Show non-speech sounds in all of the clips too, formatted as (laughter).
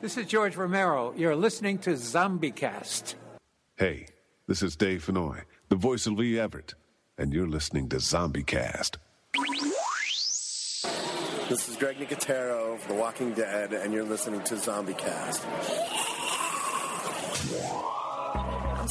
This is George Romero. You're listening to ZombieCast. Hey, this is Dave Fennoy, the voice of Lee Everett, and you're listening to ZombieCast. This is Greg Nicotero of The Walking Dead, and you're listening to ZombieCast.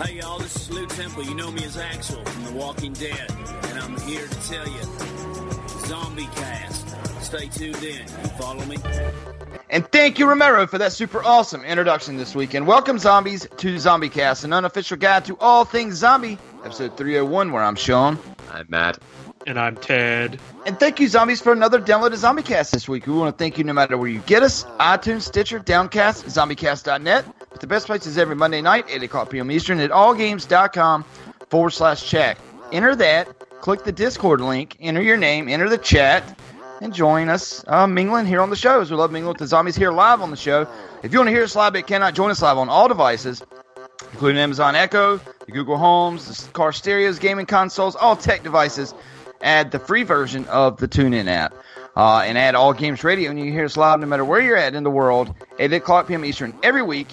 Hey y'all, this is Lew Temple. You know me as Axel from The Walking Dead, and I'm here to tell you, Zombie Cast. Stay tuned in. You follow me? And thank you, Romero, for that super awesome introduction this weekend. Welcome, zombies, to Zombie Cast, an unofficial guide to all things zombie. Episode 301, where I'm Sean. I'm Matt. And I'm Ted. And thank you, zombies, for another download of ZombieCast this week. We want to thank you no matter where you get us iTunes, Stitcher, Downcast, ZombieCast.net. But the best place is every Monday night, 8 o'clock p.m. Eastern, at allgames.com forward slash chat. Enter that, click the Discord link, enter your name, enter the chat, and join us uh, mingling here on the show. As we love mingling with the zombies here live on the show. If you want to hear us live but cannot join us live on all devices, including Amazon Echo, the Google Homes, the car stereos, gaming consoles, all tech devices, add the free version of the TuneIn app. Uh, and add All Games Radio, and you can hear us live no matter where you're at in the world, 8 o'clock p.m. Eastern every week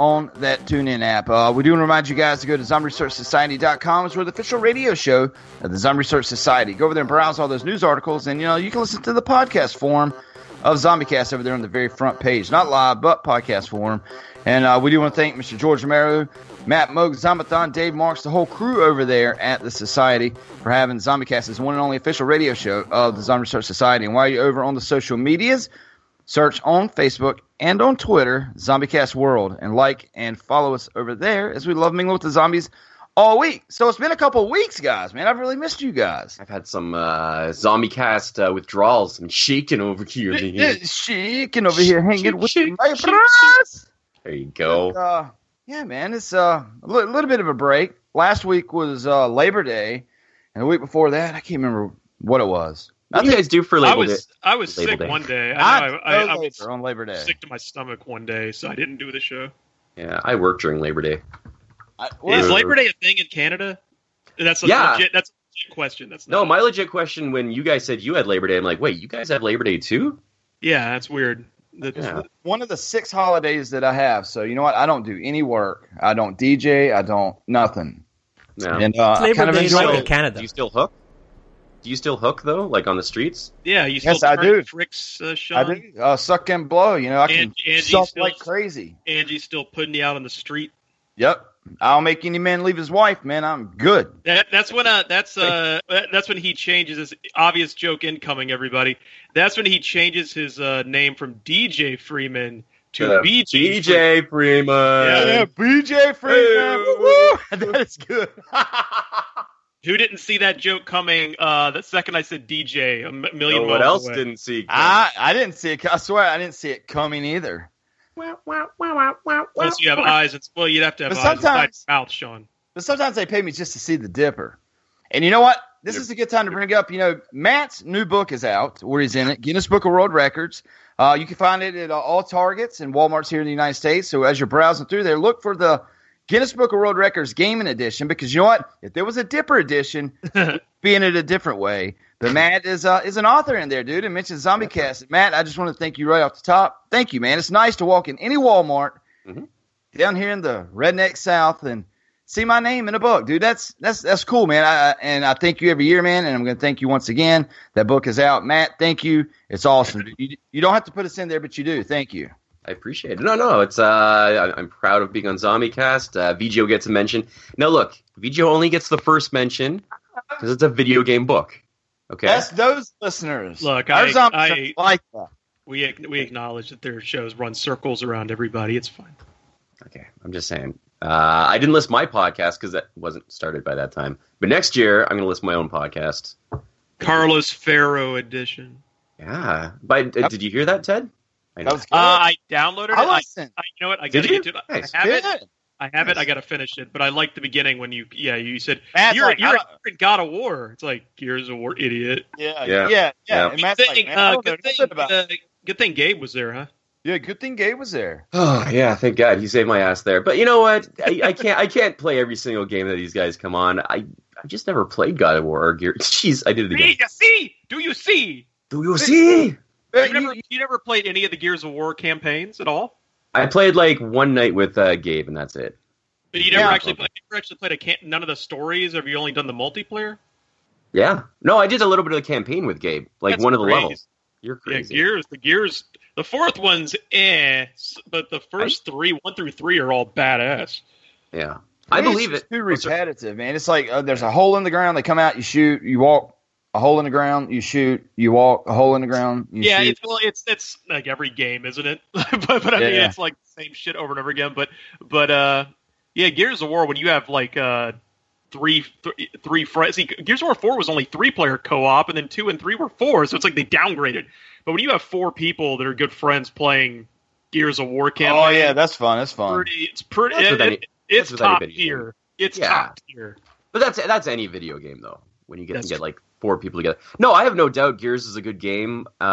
on that TuneIn app. Uh, we do want to remind you guys to go to ZombieResearchSociety.com. It's where the official radio show of the Zombie Research Society. Go over there and browse all those news articles, and you know you can listen to the podcast form of ZombieCast over there on the very front page. Not live, but podcast form. And uh, we do want to thank Mr. George Romero, Matt Mogk, Zombathon, Dave Marks, the whole crew over there at the Society for having ZombieCast as one and only official radio show of the Zombie Research Society. And while you're over on the social medias, search on Facebook and on Twitter, ZombieCast World, and like and follow us over there as we love mingling with the zombies all week. So it's been a couple weeks, guys. Man, I've really missed you guys. I've had some uh, zombie cast uh, withdrawals. I'm shaking over here. shaking over here, hanging with my. There you go. But, uh, yeah, man, it's uh, a li- little bit of a break. Last week was uh, Labor Day, and the week before that, I can't remember what it was. What do you guys do for I Labor was Day? I was Labor sick Day? one day. I I know I, I, I was on Labor Day. sick to my stomach one day, so I didn't do the show. Yeah, I work during Labor Day. I, Is Labor Day a thing in Canada? That's a Yeah. legit. That's a legit question. That's No, my legit question when you guys said you had Labor Day, I'm like, wait, you guys have Labor Day too? Yeah, that's weird. That- Yeah. one of the six holidays that I have. So you know what? I don't do any work. I don't DJ. I don't nothing. No. And uh, I Labor kind of enjoy like it. in Canada. Do you still hook? Do you still hook though, like on the streets? Yeah, you still Yes, I do. tricks, uh, I do. Uh, suck and blow. You know, I can And- Angie's suck still- like crazy. Angie's still putting you out on the street. Yep. I'll make any man leave his wife, man. I'm good. That, that's when uh, that's uh, that's when he changes his obvious joke incoming. Everybody, that's when he changes his uh, name from DJ Freeman to Uh, BG. BJ Freeman. Yeah. BJ Freeman. Hey. Woo-woo. (laughs) That is good. (laughs) Who didn't see that joke coming? Uh, the second I said DJ, a million No, miles what else away. didn't see? I I didn't see it. I swear I didn't see it coming either. Unless you have eyes, and well, you'd have to have But eyes sometimes- mouth, Sean. But sometimes they pay me just to see the Dipper. And you know what? This is a good time to bring up. You know, Matt's new book is out, where he's in it, Guinness Book of World Records. Uh, you can find it at uh, all Targets and WalMarts here in the United States. So as you're browsing through there, look for the Guinness Book of World Records Gaming Edition because you know what? If there was a Dipper edition, (laughs) being it a different way. But Matt is uh, is an author in there, dude, and mentioned Zombie Cast. Matt, I just want to thank you right off the top. Thank you, man. It's nice to walk in any Walmart down here in the redneck South and see my name in a book, dude. That's that's that's cool, man. I- and I thank you every year, man. And I'm going to thank you once again. That book is out, Matt. Thank you. It's awesome. You, you don't have to put us in there, but you do. Thank you. I appreciate it. No, no, it's uh, I- I'm proud of being on ZombieCast. Uh, VGO gets a mention. Now, look, VGO only gets the first mention because it's a video game book. Okay, That's those listeners. Look, Our I, zombies I like that. we we acknowledge that their shows run circles around everybody. It's fine. okay. I'm just saying. Uh, I didn't list my podcast because that wasn't started by that time. But next year, I'm going to list my own podcast. Carlos Ferro edition. Yeah. But uh, did you hear that, Ted? I. That was good. Uh, I downloaded it. I I, listened. I, you know what? I Did gotta you? get to it. Nice. I have it. I have it. I gotta finish it. But I like the beginning when you, yeah, you said Matt's you're like, you're, you're in God of War. It's like Gears of War, idiot. Yeah, Yeah. yeah, yeah. Yeah. Matt's good like, thing, I uh, don't good thing, uh, good thing Gabe was there, huh? Yeah, good thing Gabe was there. Oh (sighs) yeah, thank God he saved my ass there. But you know what? I, I can't I can't play every single game that these guys come on. I I just never played God of War or Gear. (laughs) Jeez, I did it again. See, you see? Do you see? Do you see? You never, you never played any of the Gears of War campaigns at all? I played like one night with uh, Gabe, and that's it. But you never Yeah. actually, played, you never actually played a cam- none of the stories. Or have you only done the multiplayer? Yeah. No, I did a little bit of the campaign with Gabe, like That's one of the crazy. levels. You're Yeah, crazy. Gears. The Gears. The fourth one's eh, s- but the first three, one through three, are all badass. Yeah. I It's believe it's it. Too repetitive, man. It's like uh, there's a hole in the ground. They come out, you shoot, you walk. A hole in the ground, you shoot. You walk. A hole in the ground, you yeah, shoot. it's well, it's it's like every game, isn't it? (laughs) but but I mean, Yeah. it's like the same shit over and over again. But but uh, yeah, Gears of War when you have like uh three th- three friends. See, Gears of War four was only three player co op, and then two and three were four. So it's like they downgraded. But when you have four people that are good friends playing Gears of War campaign, oh yeah, that's fun. That's fun. pretty, it's pretty. That's it- any- it- it's top anybody. tier. It's Yeah. top tier. But that's that's any video game though. When you get That's to get like four people together. No, I have no doubt Gears is a good game. Uh,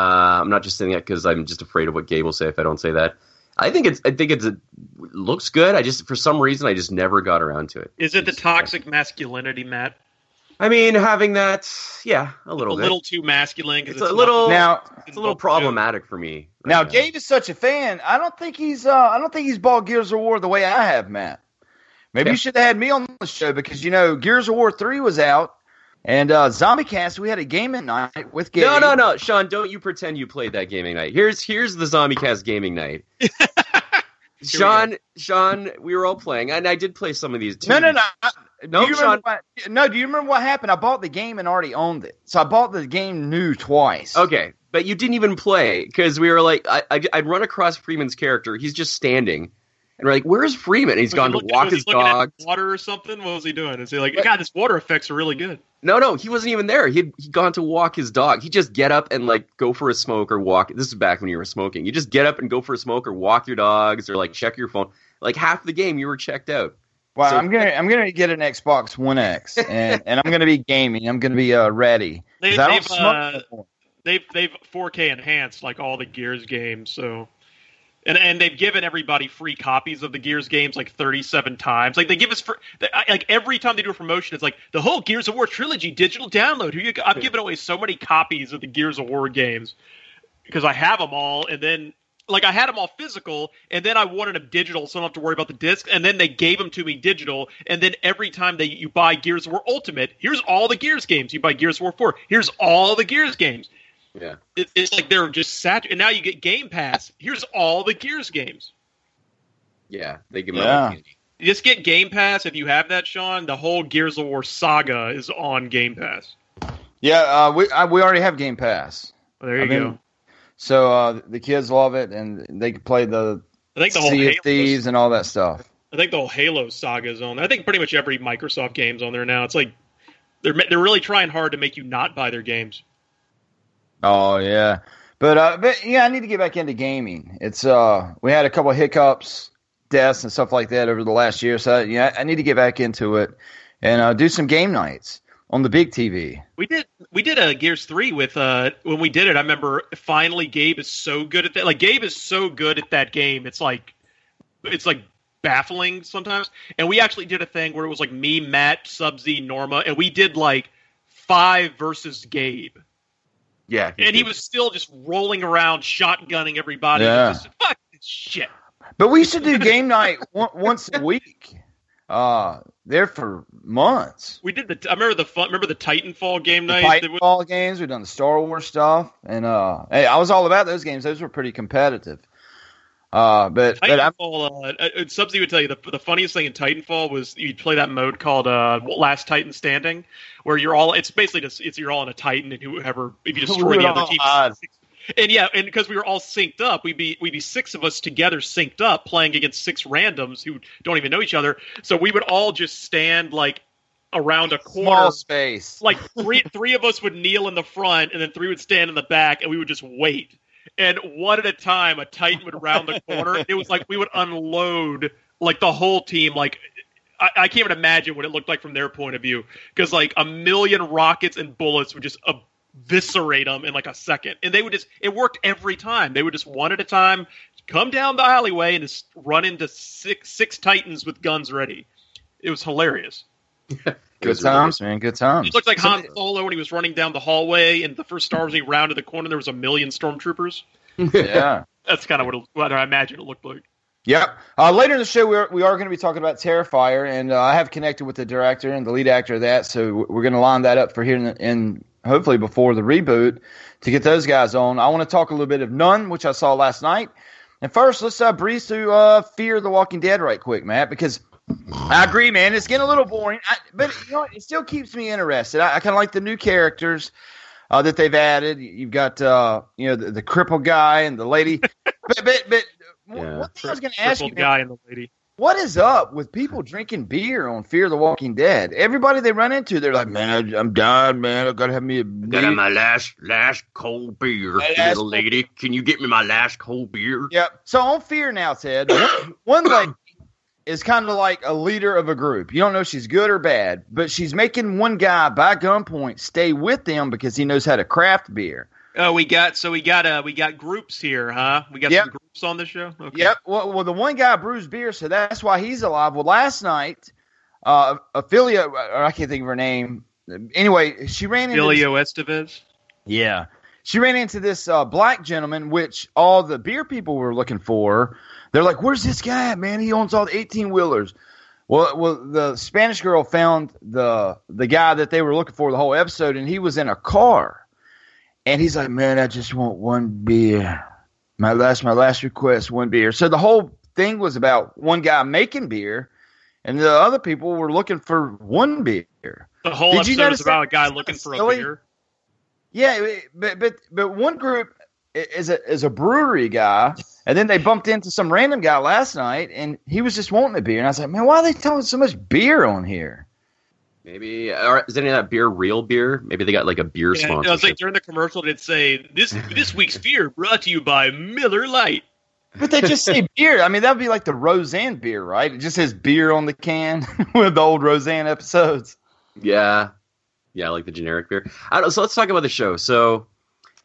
I'm not just saying that because I'm just afraid of what Gabe will say if I don't say that. I think it's I think it's a, looks good. I just for some reason I just never got around to it. Is it the toxic masculinity, Matt? I mean, having that, yeah, a little a bit. little too masculine. it's, a little Now, it's a little problematic for me. right now Gabe is such a fan. I don't think he's. Uh, I don't think he's bought Gears of War the way I have, Matt. Maybe Yeah. you should have had me on the show because you know Gears of War three was out, and uh, Zombie Cast we had a gaming night with Gabe. No, no, no, Sean, don't you pretend you played that gaming night. Here's here's the ZombieCast gaming night. (laughs) Sean, Sean, we were all playing, and I did play some of these. No, no, no. I- No, do you remember what, no, do you remember what happened? I bought the game and already owned it. So I bought the game new twice. Okay, but you didn't even play because we were like, I, I, I'd run across Freeman's character. He's just standing, and we're like, "Where's Freeman?" And he's Was gone he to walk was he his at dog. water or something. What was he doing? Is he like, God, this water effects are really good. No, no, he wasn't even there. He'd he gone to walk his dog. He'd just get up and like go for a smoke or walk. This is back when you were smoking. You just get up and go for a smoke or walk your dogs or like check your phone. Like half the game, you were checked out. Well, So- I'm gonna I'm gonna get an Xbox One X (laughs) and, and I'm gonna be gaming. I'm gonna be uh, ready. 'Cause They, I don't they've, smoke uh, they've they've 4K enhanced like all the Gears games. So, and and they've given everybody free copies of the Gears games like 37 times. Like they give us for like every time they do a promotion, it's like the whole Gears of War trilogy digital download. Who you? I've given away so many copies of the Gears of War games because I have them all, and then. Like I had them all physical, and then I wanted them digital, so I don't have to worry about the disc. And then they gave them to me digital, and then every time that you buy Gears of War Ultimate, here's all the Gears games. You buy Gears of War Four, here's all the Gears games Yeah. it, it's like they're just saturated. And now you get Game Pass. Here's all the Gears games. Yeah, they give Yeah. him You just get Game Pass if you have that, Sean. The whole Gears of War saga is on Game Pass. Yeah, uh, we I, we already have Game Pass. Well, there you I mean, go. So uh, the kids love it, and they can play the I think the whole Sea Halo, Thieves and all that stuff. I think the whole Halo saga is on. there. I think pretty much every Microsoft game's on there now. It's like They're they're really trying hard to make you not buy their games. Oh yeah, but uh, but yeah, I need to get back into gaming. It's uh, we had a couple hiccups, deaths, and stuff like that over the last year. So yeah, I need to get back into it and uh, do some game nights on the big TV. We did we did a Gears three with uh when we did it. I remember finally Gabe is so good at that. Like Gabe is so good at that game. It's like it's like baffling sometimes. And we actually did a thing where it was like me, Matt, Subsy, Norma, and we did like five versus Gabe. Yeah, and he was still just rolling around, shotgunning everybody. Yeah. Just, Fuck this shit. But we used to do game night once a week. Uh, there for months. We did the. I remember the fun. Remember the Titanfall game The night. That was- Titanfall games. We've done the Star Wars stuff, and uh, hey, I was all about those games. Those were pretty competitive. Uh, but but Titanfall, uh, uh, Subsy would tell you the, the funniest thing in Titanfall was you'd play that mode called uh, Last Titan Standing, where you're all it's basically just it's you're all on a Titan and whoever if you destroy the other team. And yeah, and because we were all synced up, we'd be we'd be six of us together synced up playing against six randoms who don't even know each other. So we would all just stand like around a corner small space. like three three of us would kneel in the front and then three would stand in the back and we would just wait and one at a time a titan would round the corner. It was like we would unload like the whole team like I, can't even imagine what it looked like from their point of view because like a million rockets and bullets would just eviscerate them in like a second. And they would just it worked every time. They would just one at a time come down the alleyway and just run into six six titans with guns ready. It was hilarious (laughs) good times, man. Good times. He looked like Han Solo when he was running down the hallway, and the first Star Wars, he rounded the corner, there was a million stormtroopers. yeah. (laughs) That's kind of what, it, what I imagine it looked like. Yep. Uh, later in the show, we are, we are going to be talking about Terrifier, and uh, I have connected with the director and the lead actor of that, so we're going to line that up for here in, in hopefully before the reboot to get those guys on. I want to talk a little bit of Nun, which I saw last night. And first, let's uh, breeze through uh, Fear the Walking Dead right quick, Matt, because I agree, man. It's getting a little boring, I, but you know it still keeps me interested. I, I kind of like the new characters uh, that they've added. You've got uh, you know the, the crippled guy and the lady, (laughs) but but but Yeah. one thing I was going to ask you, Crippled man, and the lady. what is up with people drinking beer on Fear the Walking Dead? Everybody they run into, they're like, man, I, I'm dying, man. I gotta have me a Gotta have my last last cold beer, Last little cold lady. Can you get me my last cold beer? Yep. So on Fear now, Ted, one- one lady (coughs) is kind of like a leader of a group. You don't know if she's good or bad, but she's making one guy by gunpoint stay with them because he knows how to craft beer. Oh, we got so we got uh we got groups here, huh? We got Yep. some groups on the show. Okay. Yep. Well, well, the one guy brews beer, so that's why he's alive. Well, last night, uh, Ophelia, or I can't think of her name. Anyway, she ran into Emilio Estevez. Yeah. She ran into this uh, black gentleman, which all the beer people were looking for. They're like, "Where's this guy, at, man? He owns all the eighteen wheelers." Well, well, the Spanish girl found the the guy that they were looking for the whole episode, and he was in a car. And he's like, "Man, I just want one beer. My last, my last request, one beer." So the whole thing was about one guy making beer, and the other people were looking for one beer. The whole Did episode is about a guy looking for a beer. Yeah, but but but one group is a is a brewery guy, (laughs) and then they bumped into some random guy last night, and he was just wanting a beer, and I was like, man, why are they telling so much beer on here? Maybe or is any of that beer real beer? Maybe they got like a beer Yeah, I was like during the commercial, it'd say this this week's beer brought to you by Miller Lite. But they just say (laughs) beer. I mean, that would be like the Roseanne beer, right? It just says beer on the can (laughs) with the old Roseanne episodes. yeah, yeah, like the generic beer. I don't. So let's talk about the show. So,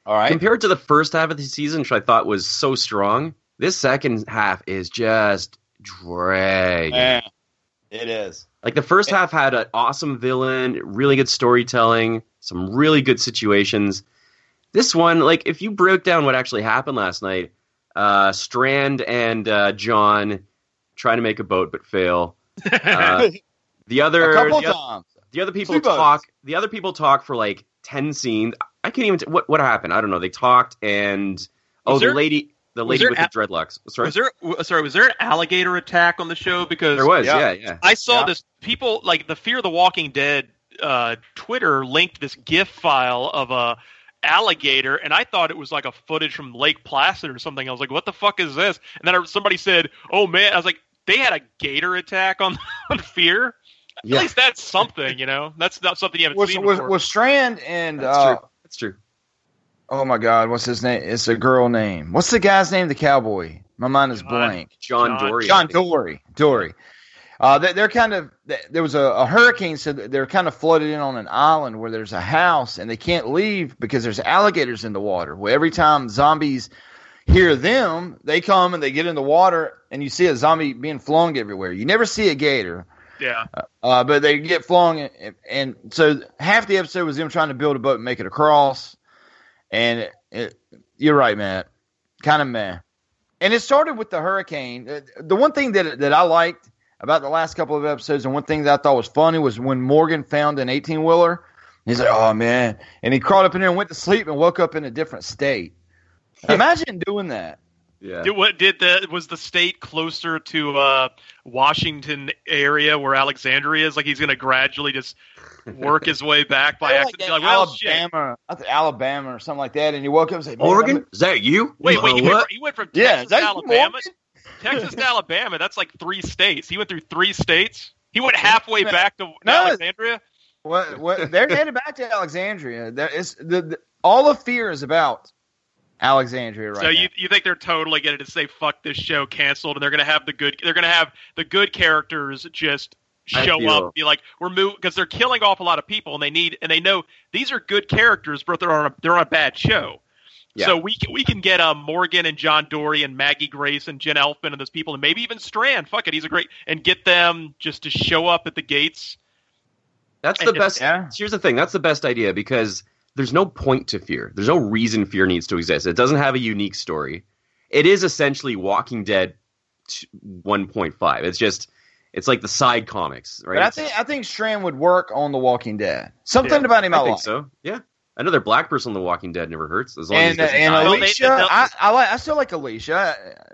all right, compared to the first half of the season, which I thought was so strong, this second half is just dragging. it is. Like the first half had an awesome villain, really good storytelling, some really good situations. This one, like if you broke down what actually happened last night, uh, Strand and uh, John trying to make a boat but fail. Uh, (laughs) the other a couple the, the other people Two boats. talk. The other people talk for like ten scenes. I can't even. T- what what happened? I don't know. They talked and oh, Was the lady, the lady with a- the dreadlocks. Sorry, Was there sorry? Was there an alligator attack on the show? Because There was, yeah, yeah. I saw Yeah. this. People like the Fear of the Walking Dead uh, Twitter linked this GIF file of a alligator, and I thought it was like a footage from Lake Placid or something. I was like, "What the fuck is this?" And then I, somebody said, "Oh man," I was like, "They had a gator attack on (laughs) on Fear." At least that's something, you know. That's not something you haven't Was, seen was, before. was Strand and That's uh, true. That's true. oh my God, what's his name? It's a girl name. What's the guy's name? The cowboy. My mind is blank. John, John- Dorie. John. Dorie. Dorie. Uh, they, they're kind of there was a, a hurricane, so they're kind of flooded in on an island where there's a house, and they can't leave because there's alligators in the water. Well, every time zombies hear them, they come and they get in the water, and you see a zombie being flung everywhere. You never see a gator, yeah. uh, but they get flung, and, and so half the episode was them trying to build a boat and make it across. And it, it, you're right, Matt. Kind of meh. And it started with the hurricane. Uh, The one thing that that I liked about the last couple of episodes, and one thing that I thought was funny was when Morgan found an 18 wheeler. He's like, "Oh man!" And he crawled up in there and went to sleep and woke up in a different state. Imagine doing that. Yeah. Did, what did the was the state closer to uh, Washington area where Alexandria is? Like he's going to gradually just work (laughs) his way back by accident. that Be like, well. Alabama, I think Alabama or something like that, and you woke up and say, "Man, Oregon? Is that you? Wait, wait, Uh, he went, what? from, he went from Yeah, Texas to Alabama. Texas to Alabama. That's like three states. He went through three states. He went halfway back to no. Alexandria. What? What? They're headed back to Alexandria. There is the, the all of fear is about Alexandria right so now. you you think they're totally going to say fuck this show canceled and they're going to have the good they're going to have the good characters just show up and be like we're moving because they're killing off a lot of people and they need and they know these are good characters but they're on a, they're on a bad show. Yeah. So we can, we can get um, Morgan and John Dorie and Maggie Grace and Jen Elfman and those people and maybe even Strand. Fuck it, he's a great and get them just to show up at the gates. That's And the just- best. yeah. Here's the thing. That's the best idea because there's no point to fear. There's no reason fear needs to exist. It doesn't have a unique story. It is essentially Walking Dead 1.5. It's just it's like the side comics, right? But I think I think Strand would work on The Walking Dead. Something Yeah, about him I, I think like. so. Yeah. Another black person on The Walking Dead never hurts as long And as he and die. Alicia, I, I like. I still like Alicia.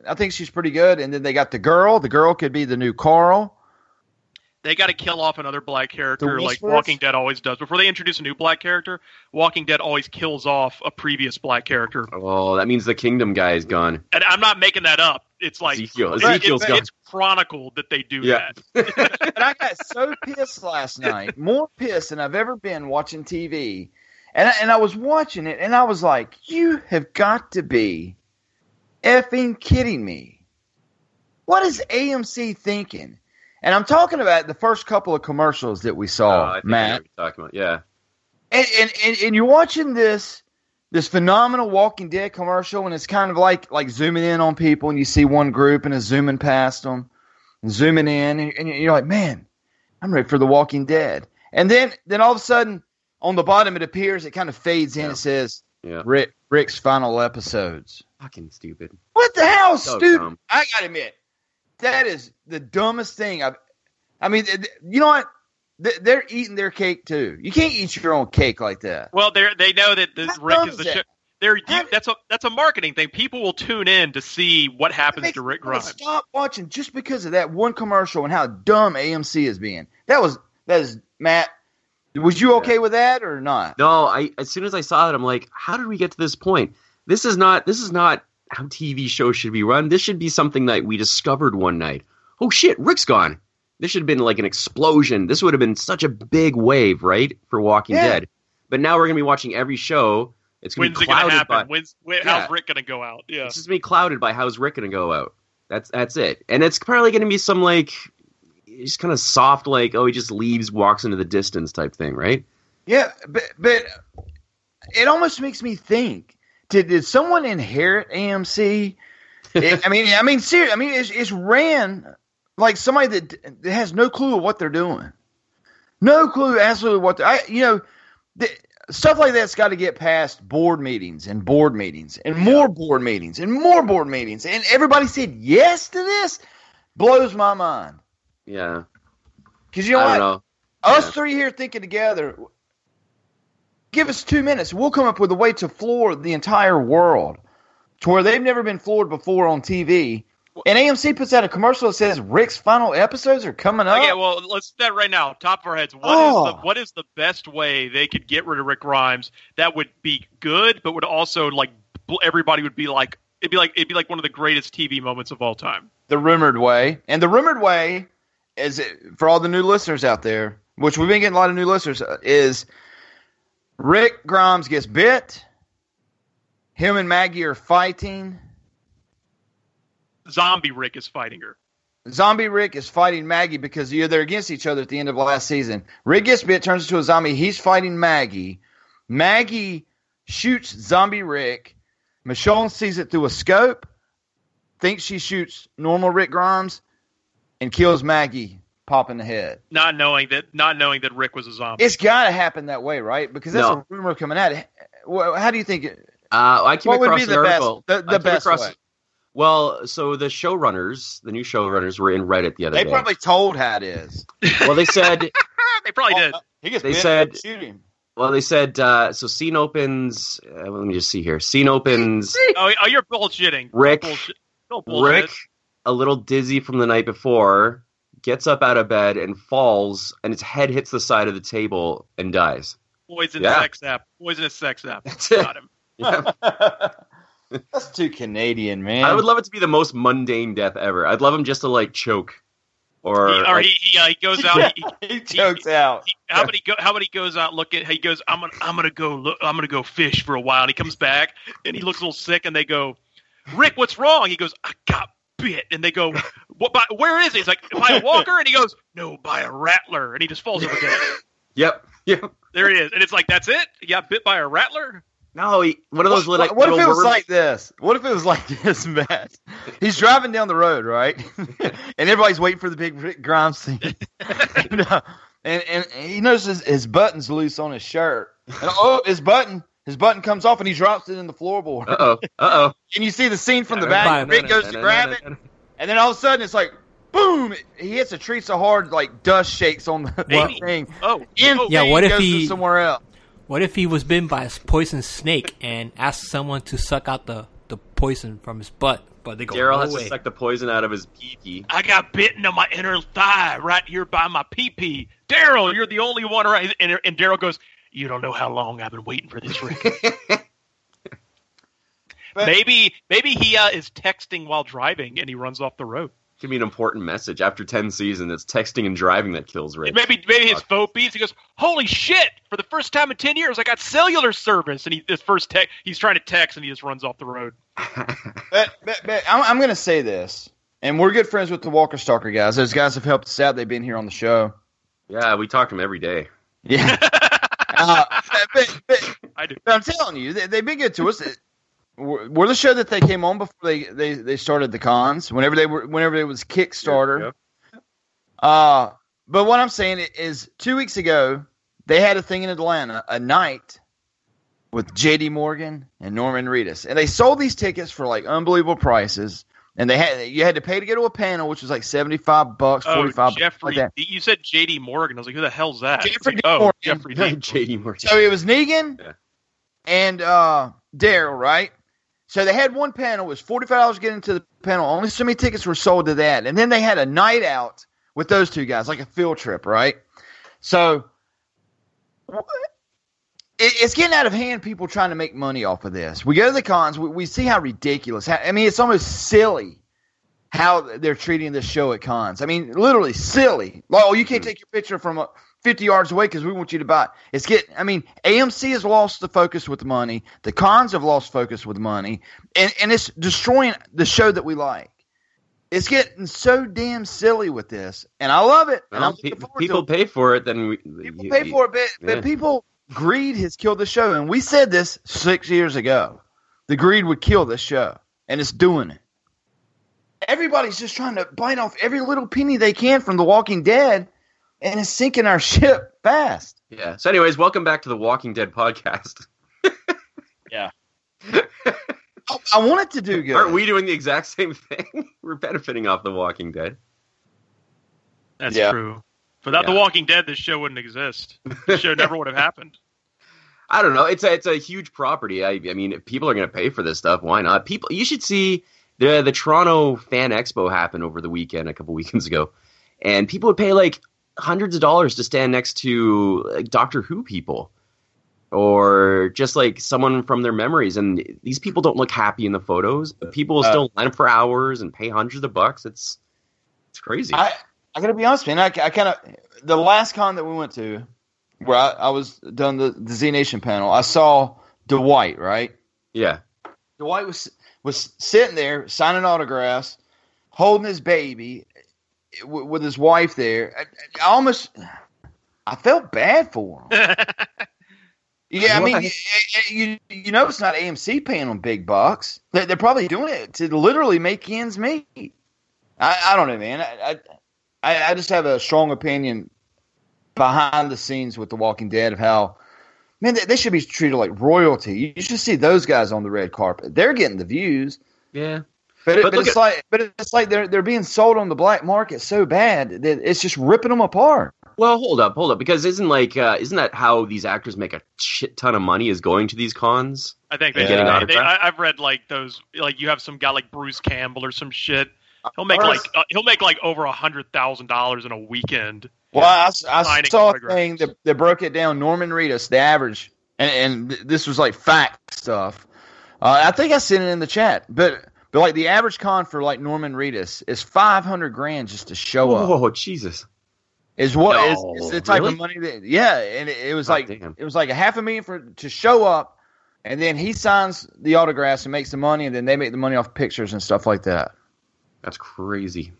I, I think she's pretty good. And then they got the girl. The girl could be the new Carl. They got to kill off another black character like Walking Dead always does. Before they introduce a new black character, Walking Dead always kills off a previous black character. Oh, that means the Kingdom guy is gone. And I'm not making that up. It's like Ezekiel. it's, Ezekiel's it's, gone. it's chronicled that they do Yeah. that. (laughs) But I got so pissed last night, more pissed than I've ever been watching TV. And I, and I was watching it, and I was like, "You have got to be effing kidding me! What is AMC thinking?" And I'm talking about the first couple of commercials that we Oh, saw, I think Matt. talking about. Yeah. and, and, and, and you're watching this this phenomenal Walking Dead commercial, and it's kind of like like zooming in on people, and you see one group, and it's zooming past them, and zooming in, and, and you're like, man, I'm ready for The Walking Dead. And then then all of a sudden, on the bottom, it appears, it kind of fades in. Yeah. It says Yeah. Rick Rick's final episodes. Fucking stupid. What the hell, So stupid? dumb. I gotta admit, that is the dumbest thing I've. I mean, th- th- you know what? They're eating their cake too. You can't eat your own cake like that. Well, they they know that the, How Rick is is the that? show. They're How- that's a that's a marketing thing. People will tune in to see what happens to Rick Grimes. Stop watching just because of that one commercial and how dumb AMC is being. That was that is Matt. Was you okay with that or not? No, I as soon as I saw it, I'm like, how did we get to this point? This is not this is not how TV shows should be run. This should be something that we discovered one night. Oh shit, Rick's gone. This should have been like an explosion. This would have been such a big wave, right, for Walking Yeah. Dead. But now we're gonna be watching every show. It's gonna When's be it clouded happen? by When's when, Yeah. how's Rick gonna go out? Yeah. it's just gonna be clouded by how's Rick gonna go out. That's that's it. And it's probably gonna be some like just kind of soft, like oh he just leaves, walks into the distance type thing, right? Yeah, but but it almost makes me think: Did did someone inherit AMC? It- I mean, I mean, seriously, I mean, it's, it's ran like somebody that, that has no clue what they're doing, no clue absolutely what I you know. The, Stuff like that's got to get past board meetings and board meetings and more board meetings and more board meetings. And everybody said yes to this. Blows my mind. Yeah. Because you know I what? don't know. Us Yeah. three here thinking together. Give us two minutes. We'll come up with a way to floor the entire world to where they've never been floored before on TV. And AMC puts out a commercial that says Rick's final episodes are coming up. Okay, well, let's do that right now. Top of our heads. What is Oh. the what is the best way they could get rid of Rick Grimes that would be good, but would also like everybody would be like it'd be like it'd be like one of the greatest TV moments of all time. the rumored way. And the rumored way, is it, for all the new listeners out there, which we've been getting a lot of new listeners, is Rick Grimes gets bit. Him and Maggie are fighting. Zombie Rick is fighting her. Zombie Rick is fighting Maggie because they're against each other at the end of last season. Rick gets bit, turns into a zombie. He's fighting Maggie. Maggie shoots Zombie Rick. Michonne sees it through a scope, thinks she shoots normal Rick Grimes, and kills Maggie, pop in the head. Not knowing that, not knowing that Rick was a zombie. It's got to happen that way, right? Because that's No. a rumor coming out. Well, How do you think? It, Uh, I came What would be an the best- the- the best across- way? Well, so the showrunners, the new showrunners, were in Reddit the other they day. They probably told how it is. (laughs) well, they said (laughs) they probably did. He gets They said- shoot him. Well, they said uh, so. Scene opens. Uh, let me just see here. Scene opens. (laughs) Oh, oh, you're bullshitting. Rick- Bullshit. Bullshit. Rick, a little dizzy from the night before, gets up out of bed and falls, and his head hits the side of the table and dies. Poison Yeah. sex app. Poisonous sex app. That's it. Got him. (laughs) (laughs) That's too Canadian, man. I would love it to be the most mundane death ever. I'd love him just to like choke, or, He, or like- he, he, uh, he goes (laughs) out. He, he chokes out. he, how about he go? How about he goes out? Look at. He goes. I'm gonna. I'm gonna go. Look. I'm gonna go fish for a while. And he comes back and he looks a little sick. And they go, Rick, what's wrong? He goes, I got bit. And they go, what? By, where is he? He's like, by a (laughs) walker. And he goes, no, by a rattler. And he just falls over dead. (laughs) Yep, yep. There he is. And it's like, that's it. You got bit by a rattler. No, he, one of those What, little. what if little it was like this? What if it was like (laughs) this, Matt? He's driving down the road, right? and everybody's waiting for the big Rick Grimes scene. and, uh, and, and he notices his button's loose on his shirt. And oh, his button, his button comes off and he drops it in the floorboard. Uh oh. Uh oh. And you see the scene from the back. Rick goes to grab it, and then all of a sudden it's like, boom! He hits a tree so hard, like dust shakes on the (laughs) Maybe. thing. Oh, In oh, Yeah, what if goes to he- somewhere else? What if he was bitten by a poison snake and asked someone to suck out the, the poison from his butt, but they go Daryl no has way. to suck the poison out of his pee pee. I got bitten on my inner thigh right here by my pee pee. Daryl, you're the only one right. And, and Daryl goes, You don't know how long I've been waiting for this, Rick. (laughs) maybe maybe he uh, is texting while driving and he runs off the road. Give me an important message after ten seasons. It's texting and driving that kills Rick. Maybe maybe his phone beeps. He goes, "Holy shit! For the first time in ten years, I got cellular service." And he his first text, he's trying to text, and he just runs off the road. (laughs) But, but, but I'm, I'm going to say this, and we're good friends with the Walker Stalker guys. Those guys have helped us out. They've been here on the show. Yeah, we talk to them every day. Yeah. (laughs) uh, but, but, I do. but I'm telling you, they, they've been good to us. We're, we're the show that they came on before they, they, they started the cons. Whenever they were, whenever it was Kickstarter. Uh, but what I'm saying is, two weeks ago, they had a thing in Atlanta, a night with J.D. Morgan and Norman Reedus, and they sold these tickets for like unbelievable prices. And they had you had to pay to go to a panel, which was like seventy five bucks, Oh, forty five. Jeffrey, like that. you said J.D. Morgan. I was like, "Who the hell's that?" Jeffrey like, D. oh, Morgan. Jeffrey (laughs) D. J.D. Morgan. So it was Negan and uh, Daryl, right? So they had one panel. It was forty five dollars to get into the panel. Only so many tickets were sold to that, and then they had a night out with those two guys, like a field trip, right? So it, it's getting out of hand. People trying to make money off of this. We go to the cons. We, we see how ridiculous. How, I mean, it's almost silly how they're treating this show at cons. I mean, literally silly. Like, oh, you can't take your picture from uh, 50 yards away because we want you to buy. It's getting. I mean, AMC has lost the focus with money. The cons have lost focus with money, and and it's destroying the show that we like. It's getting so damn silly with this, and I love it. And Well, I'm pe- people pay for it, then we People pay for it, but, Yeah. but people greed has killed the show, and we said this six years ago. The greed would kill this show, and it's doing it. Everybody's just trying to bite off every little penny they can from The Walking Dead, and it's sinking our (laughs) ship fast. Yeah. So, anyways, welcome back to the Walking Dead podcast. (laughs) Yeah. I, I wanted to do good. Aren't we doing the exact same thing? (laughs) We're benefiting off the Walking Dead. That's Yeah. true. Without The Walking Dead, this show wouldn't exist. This show never would have happened. I don't know. It's a it's a huge property. I I mean, if people are going to pay for this stuff, why not? People, you should see the the Toronto Fan Expo happen over the weekend a couple weekends ago, and people would pay like hundreds of dollars to stand next to like Doctor Who people, or just like someone from their memories. And these people don't look happy in the photos. But people will Uh, still line up for hours and pay hundreds of bucks. It's it's crazy. I I gotta be honest, man. I, I kind of the last con that we went to, where I, I was done the, the Z Nation panel. I saw Dwight, right? Yeah. Dwight was was sitting there signing autographs, holding his baby w- with his wife there. I, I almost, I felt bad for him. (laughs) yeah, I mean, you, you, you know, it's not AMC paying them big bucks. They're, they're probably doing it to literally make ends meet. I, I don't know, man. I, I I just have a strong opinion behind the scenes with The Walking Dead of how man, they, they, should be treated like royalty. You should see those guys on the red carpet. They're getting the views. Yeah. But, it, but, but it's at, like, but it's like they're they're being sold on the black market so bad that it's just ripping them apart. Well, hold up, hold up, because isn't like uh, isn't that how these actors make a shit ton of money? Is going to these cons? I think they, getting they, they I, have read like those, like you have some guy like Bruce Campbell or some shit. He'll make like uh, he'll make like over a hundred thousand dollars in a weekend. Well, I, I saw a thing that, that broke it down. Norman Reedus, the average, and, and this was like fact stuff. Uh, I think I sent it in the chat, but but like the average con for like Norman Reedus is five hundred grand just to show up. Oh Jesus! Is what no, is, is the type really? of money that yeah, and it, it was oh, like damn. it was like a half a million for to show up, and then he signs the autographs and makes the money, and then they make the money off pictures and stuff like that. That's crazy.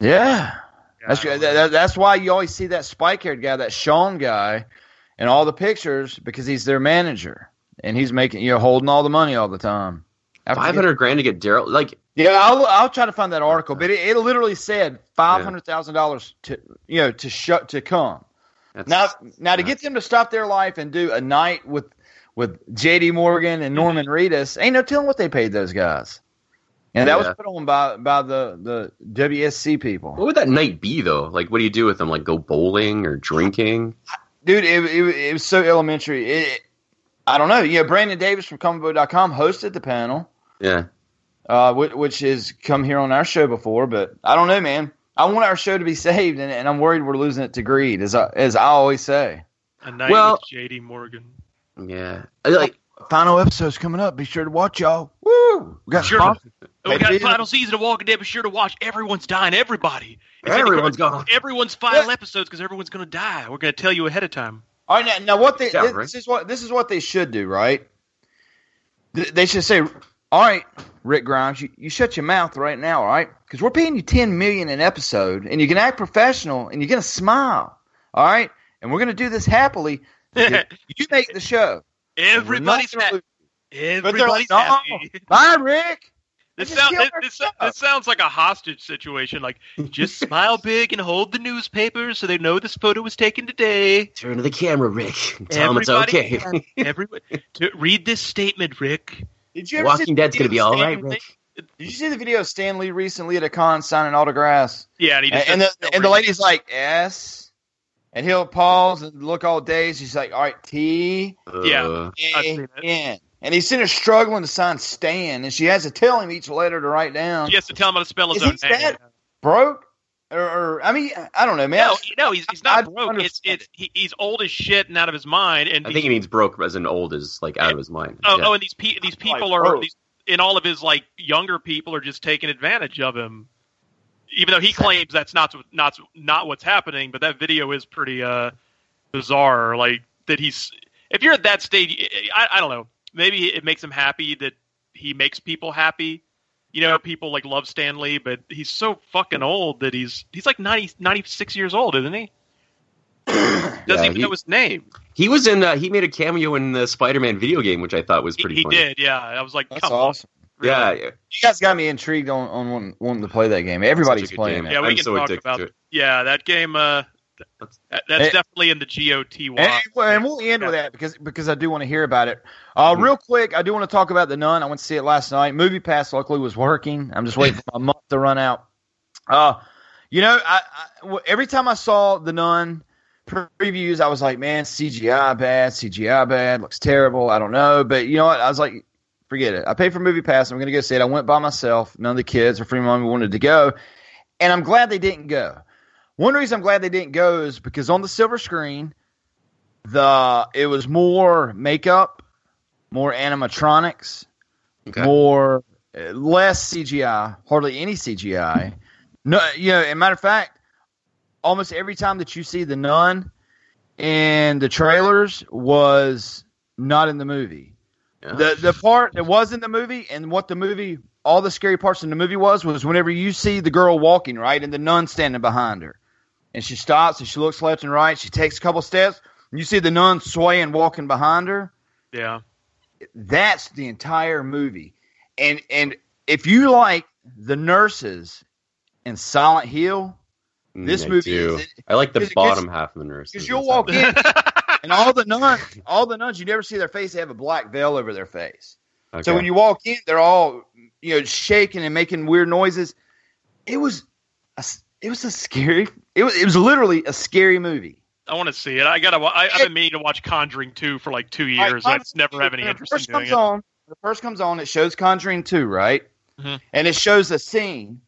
Yeah, that's that, that's why you always see that spike haired guy, that Sean guy, in all the pictures because he's their manager and he's making you know holding all the money all the time. Five hundred grand to get Daryl like yeah, I'll I'll try to find that article, but it, it literally said five hundred thousand dollars to you know to shut to come. That's, now now to get them to stop their life and do a night with with J.D. Morgan and Norman Reedus, ain't no telling what they paid those guys. And that yeah. was put on by by the the WSC people. What would that night be though? Like, what do you do with them? Like, go bowling or drinking? Dude, it, it, it was so elementary. It, I don't know. Yeah, Brandon Davis from ComicBook.com hosted the panel. Yeah. Uh, which, which has come here on our show before, but I don't know, man. I want our show to be saved, and, and I'm worried we're losing it to greed, as I, as I always say. A night well, with J.D. Morgan. Yeah, like final episode's coming up. Be sure to watch y'all. Woo! We got sure. We got the final season of Walking Dead. Be sure to watch. Everyone's dying. Everybody. It's everyone's gone. Everyone's final episodes because everyone's going to die. We're going to tell you ahead of time. All right, now, now what they yeah, this, right? this, is what this is what they should do, right? They should say, "All right, Rick Grimes, you, you shut your mouth right now, all right? Because we're paying you ten million an episode, and you can act professional, and you're going to smile, all right? And we're going to do this happily. (laughs) you make the show. Everybody's happy. Everybody's like, happy. Bye, Rick. This, sound, this, this, this, sounds like a hostage situation. Like, just smile big and hold the newspaper so they know this photo was taken today. Turn to the camera, Rick. Tell Everybody, them it's okay. everyone, to read this statement, Rick. Did you ever Walking Dead's going to be all right, Rick. Did you see the video of Stan Lee recently at a con signing autographs? Yeah, and, and, and the, and the lady's like, yes. And he'll pause and look all dazed. He's like, all right, T. Yeah. N. And he's sitting there struggling to sign Stan, and she has to tell him each letter to write down. She has to tell him how to spell his Is own name. That broke? Or, or, I mean, I don't know, man. No, no, he's, he's not I, broke. It's, it's he, he's old as shit and out of his mind. And I think he means broke as in old as like out of his mind. Oh, yeah. oh, and these pe- these people like, are these, in all of his like younger people are just taking advantage of him. Even though he claims that's not not not what's happening, but that video is pretty uh bizarre. Like that he's if you're at that stage, I, I don't know maybe it makes him happy that he makes people happy. You know, people like love Stan Lee, but he's so fucking old that he's he's like 90, 96 years old, isn't he? (clears throat) Doesn't yeah, even he, know his name. He was in. Uh, he made a cameo in the Spider-Man video game, which I thought was pretty. He, he did, yeah. I was like, that's awesome. Really? Yeah, yeah, you guys got me intrigued on, on wanting, wanting to play that game. Everybody's playing game. it. Yeah, we I'm can so talk about. It. Yeah, that game. Uh, that's, that's definitely in the GOTY. And, and we'll end with that because because I do want to hear about it. Uh, hmm. real quick, I do want to talk about the Nun. I went to see it last night. Movie Pass luckily was working. I'm just waiting for my (laughs) month to run out. Uh, you know, I, I, every time I saw the Nun previews, I was like, man, CGI bad, CGI bad, looks terrible. I don't know, but you know what? I was like, forget it. I paid for Movie Pass. I'm going to go see it. I went by myself. None of the kids or free mommy wanted to go, and I'm glad they didn't go one reason I'm glad they didn't go is because on the silver screen, the it was more makeup, more animatronics, okay. more uh, less CGI, hardly any CGI. No, you know, a matter of fact, almost every time that you see the nun in the trailers was not in the movie. The the part that was in the movie and what the movie all the scary parts in the movie was was whenever you see the girl walking right and the nun standing behind her, and she stops and she looks left and right. She takes a couple steps and you see the nun swaying walking behind her. Yeah. That's the entire movie, and and if you like the nurses in Silent Hill, this Mm, I movie do. is I like the bottom half of the nurses because you'll walk in (laughs) and all the nuns, all the nuns, you never see their face. They have a black veil over their face. So when you walk in, they're all you know shaking and making weird noises. It was, a, it was a scary. It was it was literally a scary movie. I want to see it. I gotta. I, I've been meaning to watch Conjuring two for like two years. I just never have any When it interest in first doing comes it. on, when it first comes on, it shows Conjuring two, right? Mhm. And it shows a scene,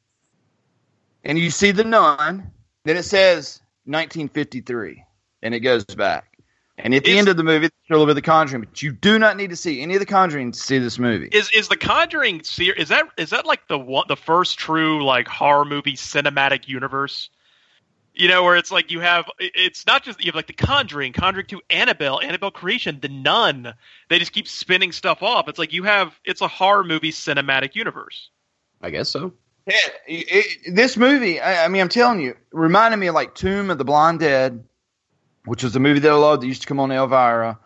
and you see the nun. Then it says 1953, and it goes back. And at the end of the movie, it's a little bit of the Conjuring, but you do not need to see any of the Conjuring to see this movie. Is is the Conjuring series? Is that is that like the one the first true like horror movie cinematic universe? You know, where it's like you have it's not just you have like the Conjuring, Conjuring Two, Annabelle, Annabelle Creation, The Nun. They just keep spinning stuff off. It's like you have it's a horror movie cinematic universe. I guess so. Yeah, it, it- this movie, I, I mean, I'm telling you, reminded me of like Tomb of the Blind Dead, which was a movie that I loved that used to come on Elvira.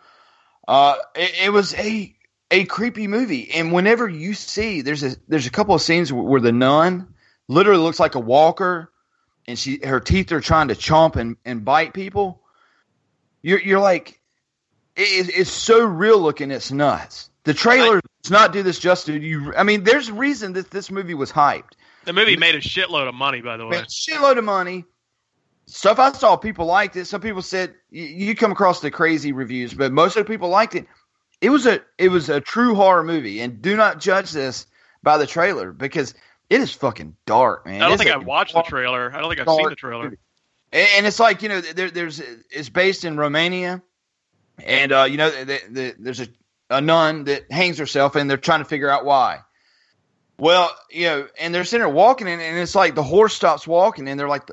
Uh, it, it was a a creepy movie, and whenever you see there's a there's a couple of scenes where, where the nun literally looks like a walker, and she her teeth are trying to chomp and, and bite people. You're you're like, it, it's so real looking, it's nuts. The trailer does not do this justice. You, I mean, there's a reason that this movie was hyped. The movie made a shitload of money, by the way. Man, shitload of money. Stuff I saw, people liked it. Some people said you, you come across the crazy reviews, but most of the people liked it. It was a it was a true horror movie, and do not judge this by the trailer because it is fucking dark, man. I don't It's think I've watched the trailer. I don't think I've seen the trailer. movie. And it's like you know, there, there's it's based in Romania, and uh, you know, the, the, there's a, a nun that hangs herself, and they're trying to figure out why. Well, you know, and they're sitting there walking, and, and it's like the horse stops walking, and they're like,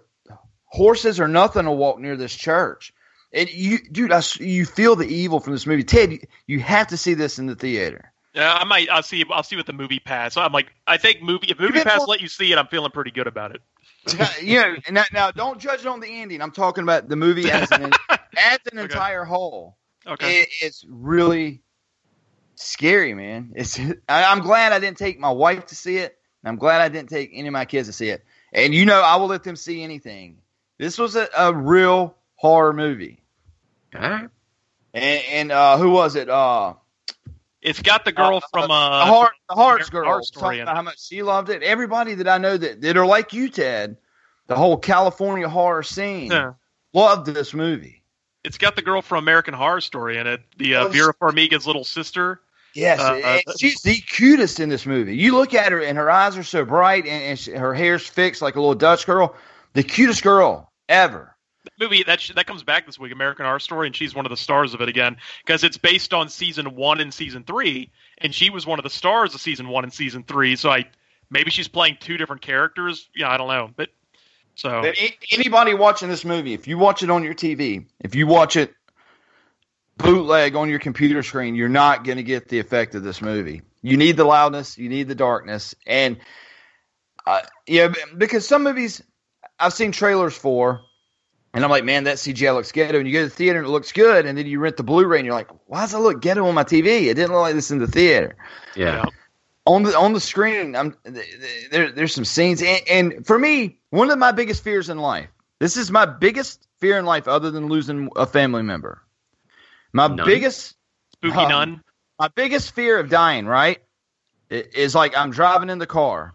horses are nothing to walk near this church. And you, dude, I you feel the evil from this movie. Ted, you, you have to see this in the theater. Yeah, I might. I'll see. I'll see what the movie pass. I'm like, I think movie. If movie pass let you see it, I'm feeling pretty good about it. you know, and now, now don't judge it on the ending. I'm talking about the movie as an (laughs) as an entire whole. Okay. It, it's really scary, man. It's (laughs) I, I'm glad I didn't take my wife to see it. I'm glad I didn't take any of my kids to see it. And you know, I will let them see anything. This was a, a real horror movie. And, and uh, who was it? Uh, It's got the girl from uh, the heart, the hearts girl. Horror was Story talking about how much she loved it. Everybody that I know that, that are like you, Ted, the whole California horror scene, Yeah. loved this movie. It's got the girl from American Horror Story in it. The uh, Vera Farmiga's little sister. Yes, Uh, and she's the cutest in this movie. You look at her, and her eyes are so bright, and, and she, her hair's fixed like a little Dutch girl. The cutest girl ever. movie that sh- that comes back this week, American Horror Story, and she's one of the stars of it again because it's based on season one and season three, and she was one of the stars of season one and season three. So I maybe she's playing two different characters. Yeah, I don't know, but so But a- anybody watching this movie, if you watch it on your TV, if you watch it bootleg on your computer screen, you're not going to get the effect of this movie. You need the loudness, you need the darkness, and uh, yeah, because some movies I've seen trailers for, and I'm like, man, that CGI looks ghetto. And you go to the theater and it looks good, and then you rent the Blu-ray and you're like, why does it look ghetto on my TV? It didn't look like this in the theater Yeah. on the on the screen, I'm there. There's some scenes, and, and for me, one of my biggest fears in life. This is my biggest fear in life, other than losing a family member. My None? biggest spooky (laughs) um, nun. My biggest fear of dying, right, is like I'm driving in the car.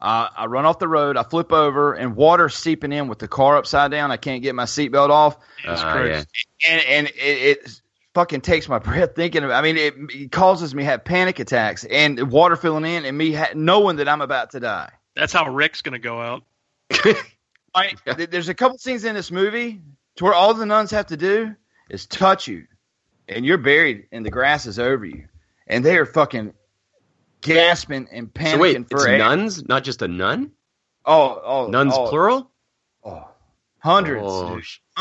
Uh, I run off the road. I flip over, and water's seeping in with the car upside down. I can't get my seatbelt off. Uh, yeah. and and it, it fucking takes my (laughs) breath thinking of. I mean, it, it causes me to have panic attacks and water filling in, and me ha- knowing that I'm about to die. That's how Rick's gonna go out. (laughs) Right? Th- There's a couple scenes in this movie to where all the nuns have to do is touch you, and you're buried, and the grass is over you, and they are fucking gasping and panicking So wait, for it's air. nuns, not just a nun. Oh, oh, Nuns oh, plural. Oh, Hundreds. Oh, dude. sh- (laughs)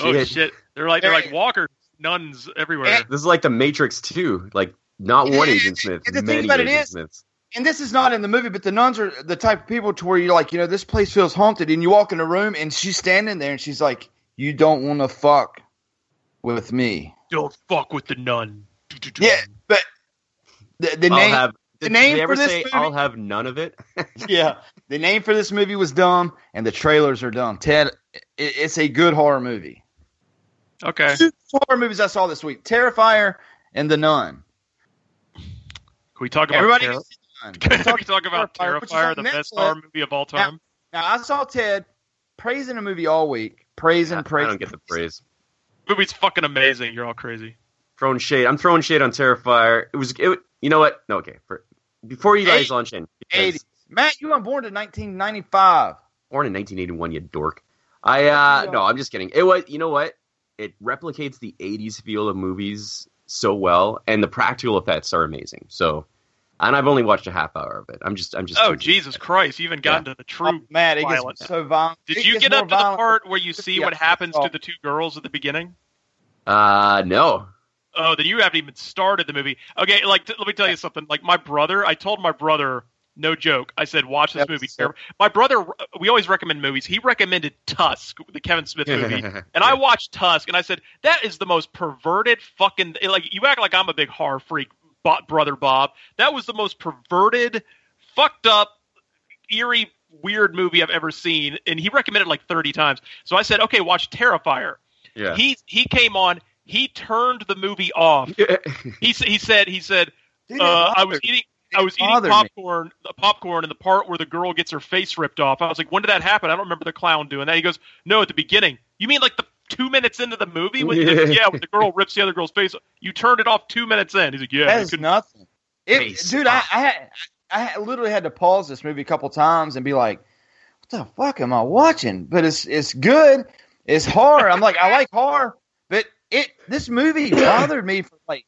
Oh Shit. shit! They're like they're like walkers, nuns everywhere. This is like the Matrix too. Like, not one Agent Smith, and the thing many about Agent is- Smiths. and this is not in the movie, but the nuns are the type of people to where you're like, you know, this place feels haunted, and you walk in a room and she's standing there and she's like, you don't want to fuck with me. Don't fuck with the nun. Yeah, but the, the I'll name, have. the Did, name did for this say movie, I'll have none of it? (laughs) yeah, the name for this movie was dumb, and the trailers are dumb. Ted, it, it's a good horror movie. Okay. Two horror movies I saw this week: Terrifier and The Nun. Can we talk about Everybody, Terra- gets The Nun. (laughs) Can we talk about Terrifier, which is Terrifier, on the best horror movie of all time? Now I saw Ted praising a movie all week, praising, I praising. don't get the praise. movie's fucking amazing. You're all crazy. Throwing shade. I'm throwing shade on Terrifier. It was. It, you know what? No, okay. For, before you guys Eight- launch in, because 80s. Matt, you were born in 1995. born in 1981, you dork. I uh no, I'm just kidding. It was. You know what? It replicates the 80s feel of movies so well, and the practical effects are amazing. So, and I've only watched a half hour of it. I'm just. I'm just. Oh Jesus Christ! You even gotten to the true Oh, Matt, it violence. gets so violent. Did It you get up to the part where you see Yeah, what happens oh. to the two girls at the beginning? Uh no. Oh, then you haven't even started the movie. Okay, like t- let me tell you something. Like my brother, I told my brother, no joke. I said, watch this Yep, movie. My brother, uh, we always recommend movies. He recommended Tusk, the Kevin Smith (laughs) movie, and I watched Tusk, and I said that is the most perverted fucking. Like you act like I'm a big horror freak, brother Bob. That was the most perverted, fucked up, eerie, weird movie I've ever seen, and he recommended it like 30 times. So I said, okay, watch Terrifier. Yeah. He he came on. He turned the movie off. (laughs) he s- he said he said uh, I was eating I was eating bother me. popcorn the popcorn and the part where the girl gets her face ripped off. I was like, when did that happen? I don't remember the clown doing that. He goes, no, at the beginning. You mean like the two minutes into the movie when Yeah. the, yeah when the girl rips the other girl's face? You turned it off two minutes in. He's like, yeah, That I is couldn't- nothing. It, dude, I. I had I literally had to pause this movie a couple times and be like, "What the fuck am I watching?" But it's it's good. It's horror. I'm like, I like horror, but it this movie (coughs) bothered me for like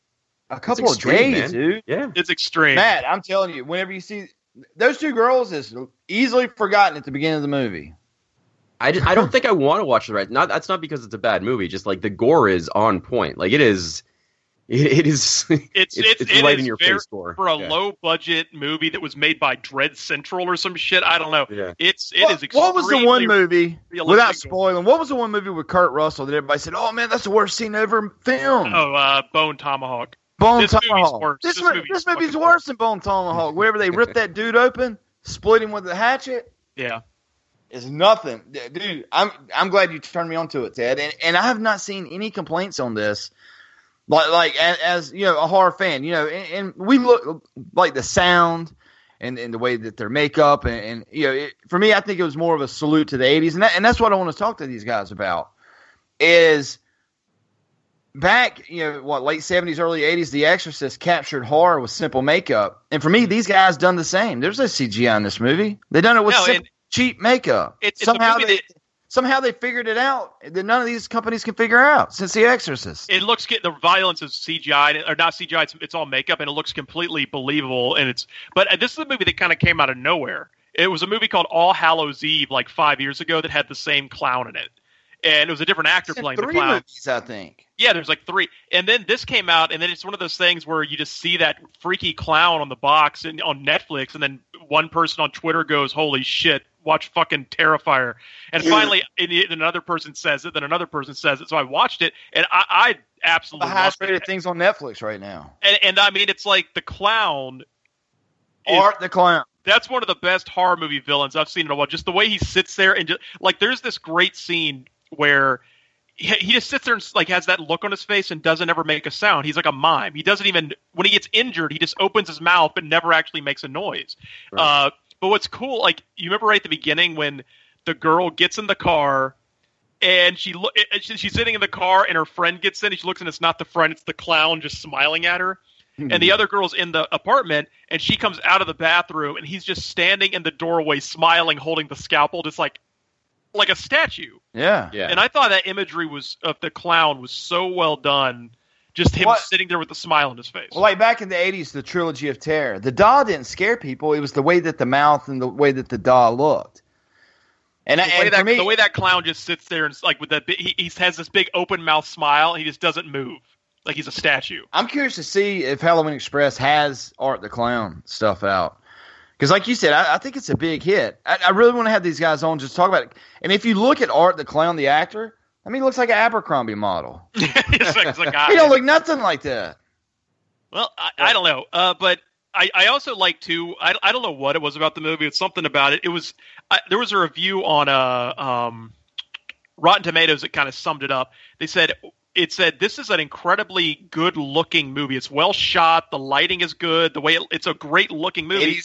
a couple of days, man. dude. Yeah. it's extreme. Matt, I'm telling you, whenever you see those two girls, is easily forgotten at the beginning of the movie. I, just- I don't think I want to watch the rest. Not that's not because it's a bad movie. Just like the gore is on point. Like it is. It, it is. (laughs) It's it's, it's it right is in your very- face gore for a Yeah. low budget movie that was made by Dread Central or some shit. I don't know. Yeah. It's it what, is what was the one movie realistic. without spoiling? What was the one movie with Kurt Russell that everybody said, "Oh man, that's the worst scene ever filmed"? Oh, uh, Bone Tomahawk. Bone This movie's Tomahawk. worse. This, This movie's this movie's fucking worse than Bone Tomahawk. Wherever they rip that dude open, split him with a hatchet, Yeah. is nothing, dude. I'm I'm glad you turned me onto it, Ted. And and I have not seen any complaints on this. Like like as, as you know, a horror fan, you know, and, and we look like the sound. And, and the way that their makeup and, and you know it, for me I think it was more of a salute to the 80s and that, and that's what I want to talk to these guys about is back, you know, what late seventies, early eighties, The Exorcist captured horror with simple makeup, and for me, these guys done the same. There's no CGI in this movie. They done it with No, simple, cheap makeup. It- somehow they that- somehow they figured it out that none of these companies can figure out since The Exorcist. It looks the violence is CGI or not CGI. It's, it's all makeup and it looks completely believable. And it's but uh, this is a movie that kind of came out of nowhere. It was a movie called All Hallows Eve like five years ago that had the same clown in it, and it was a different actor It's in playing the clown. movies, I think. Yeah, there's like three, and then this came out, and then it's one of those things where you just see that freaky clown on the box and on Netflix, and then one person on Twitter goes, "Holy shit, watch fucking Terrifier," and finally, and another person says it, then another person says it, so I watched it, and I, I The absolutely highest loved it. rated things on Netflix right now. And, and I mean, it's like the clown. Art the Clown. that's one of the best horror movie villains I've seen in a while. Just the way he sits there and just like there's this great scene where he, he just sits there and like has that look on his face and doesn't ever make a sound. He's like a mime. He doesn't even when he gets injured, he just opens his mouth but never actually makes a noise. Uh, but what's cool, like you remember right at the beginning when the girl gets in the car and she look eh, eh, she's sitting in the car and her friend gets in and she looks and it's not the friend, it's the clown just smiling at her hmm. and the other girl's in the apartment and she comes out of the bathroom and he's just standing in the doorway smiling holding the scalpel just like like a statue Yeah. Yeah. and i thought that imagery was of the clown was so well done just him What- sitting there with a smile on his face Well, like back in the '80s, the trilogy of terror, the doll didn't scare people. It was the way that the mouth and the way that the doll looked. And, the way that me, the way that clown just sits there and like with that he, he has this big open mouth smile. He just doesn't move like he's a statue. I'm curious to see if Halloween Express has Art the Clown stuff out. Because, like you said, I, I think it's a big hit. I, I really want to have these guys on just talk about it. And if you look at Art the Clown, the actor, I mean, he looks like an Abercrombie model. (laughs) (laughs) it's like, it's like (laughs) ah, He don't look nothing like that. Well, I, I don't know, uh, but I, I also like to. I, I don't know what it was about the movie. It's something about it. It was I, there was a review on uh, um, Rotten Tomatoes that kind of summed it up. They said it said this is an incredibly good looking movie. It's well shot. The lighting is good. The way it, it's a great looking movie.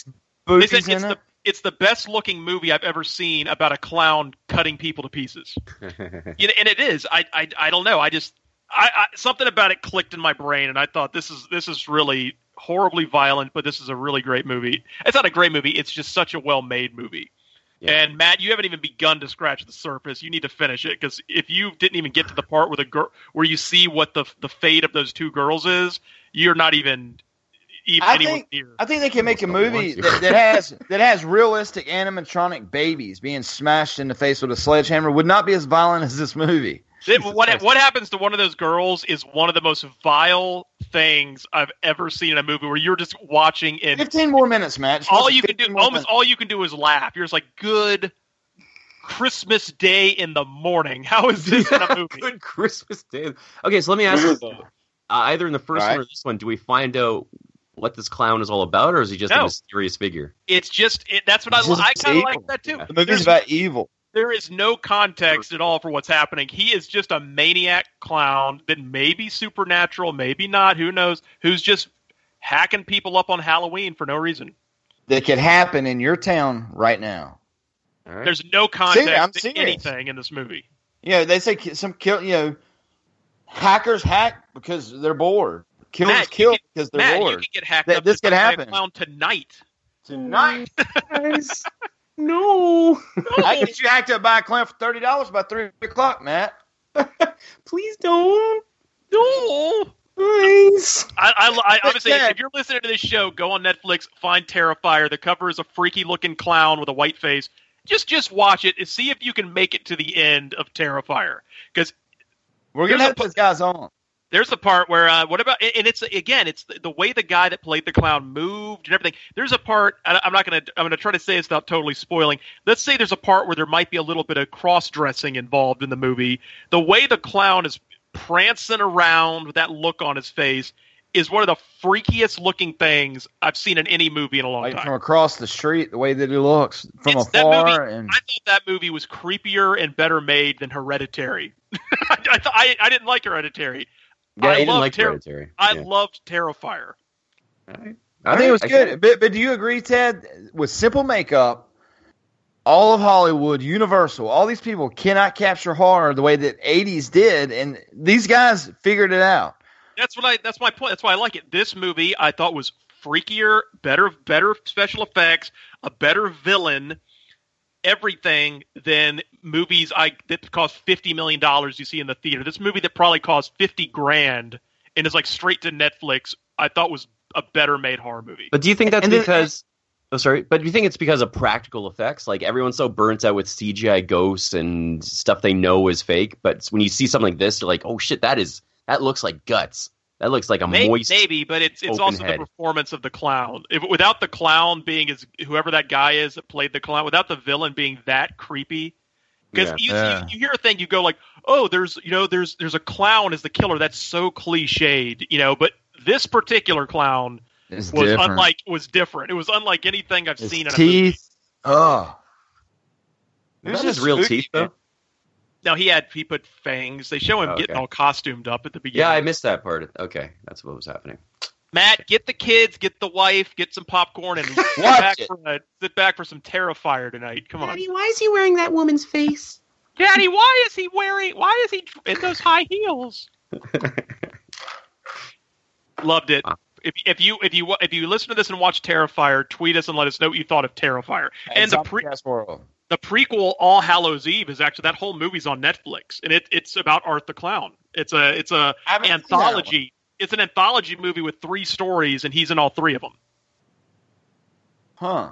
They said in it's it. the it's the best looking movie I've ever seen about a clown cutting people to pieces. (laughs) And it is. I, I I don't know. I just I, I something about it clicked in my brain, and I thought this is this is really horribly violent, but this is a really great movie. It's not a great movie. It's just such a well made movie. And Matt, you haven't even begun to scratch the surface. You need to finish it because if you didn't even get to the part where the girl where you see what the the fate of those two girls is, you're not even even I anywhere think, near. I think they can make a movie that, that has (laughs) that has realistic animatronic babies being smashed in the face with a sledgehammer. Would not be as violent as this movie. It- what what happens to one of those girls is one of the most vile things I've ever seen in a movie where you're just watching and Fifteen more minutes, Matt. All you can do almost minutes. all you can do is laugh. You're just like good Christmas Day in the morning. (laughs) How is this in a movie? Good Christmas Day. Okay, so let me ask you: uh, either in the first All one or this one, do we find out what this clown is all about, or is he just a mysterious figure? It's just it, that's what I It's I kind of like that too. The movie's There's- about evil. there is no context at all for what's happening. He is just a maniac clown that may be supernatural, maybe not. Who knows? Who's just hacking people up on Halloween for no reason. That could happen in your town right now. There's no context I'm to anything in this movie. You know, they say some kill. You know, hackers hack because they're bored. Killers Matt, kill you could- because they're Matt, you bored. could get hacked That- up this to could happen. clown tonight. Tonight. (laughs) no. I get you hacked up by a clown for thirty dollars by three o'clock, Matt. (laughs) Please don't. No. Please. I, I, I obviously, Ted. if you're listening to this show, go on Netflix, find Terrifier. The cover is a freaky looking clown with a white face. Just, just watch it and see if you can make it to the end of Terrifier. Because We're gonna There's have a- those guys on. There's the part where uh, what about and it's again it's the, the way the guy that played the clown moved and everything. There's a part I- I'm not gonna I'm gonna try to say it's not totally spoiling. Let's say there's a part where there might be a little bit of cross dressing involved in the movie. The way the clown is prancing around with that look on his face is one of the freakiest looking things I've seen in any movie in a long Like time. from across the street, the way that he looks from It's- afar, movie- and I thought that movie was creepier and better made than Hereditary. (laughs) I, I, I didn't like Hereditary. Yeah, I I didn't like Ter- Hereditary. I Yeah. loved Terrifier. I think it was good. But, but do you agree, Ted? With simple makeup, all of Hollywood, Universal, all these people cannot capture horror the way that '80s did, and these guys figured it out. That's what I. That's my point. That's why I like it. This movie I thought was freakier, better, better special effects, a better villain, everything than movies I that cost fifty million dollars you see in the theater. This movie that probably cost fifty grand and is like straight to Netflix. I thought was a better made horror movie. But do you think that's And then- because? Oh, sorry. But do you think it's because of practical effects? Like everyone's so burnt out with CGI ghosts and stuff they know is fake. But when you see something like this, you're like, oh shit, that is that looks like guts. That looks like a Maybe, moist. maybe, but it's it's also head. the performance of the clown. If, without the clown being as whoever that guy is that played the clown, without the villain being that creepy, because Yeah. you, Yeah. you you hear a thing, you go like, oh, there's you know there's there's a clown as the killer. That's so cliched, you know. But this particular clown It's was different. unlike was different. It was unlike anything I've His seen in a movie. teeth. Oh, Is that his real teeth though? Now he had he put fangs. They show him oh, Okay. getting all costumed up at the beginning. Yeah, I missed that part. Okay, that's what was happening. Matt, get the kids, get the wife, get some popcorn, and (laughs) sit back for a, sit back for some Terrifier tonight. Come on, Daddy. why is he wearing that woman's face? Daddy. Why is he wearing? Why is he in those high heels? (laughs) Loved it. If, if you if you if you listen to this and watch Terrifier, tweet us and let us know what you thought of Terrifier. And the pre- World. The prequel All Hallows Eve is actually that whole movie's on Netflix, and it, it's about Art the Clown. It's a it's a I haven't seen that anthology. It's an anthology movie with three stories, and he's in all three of them. Huh.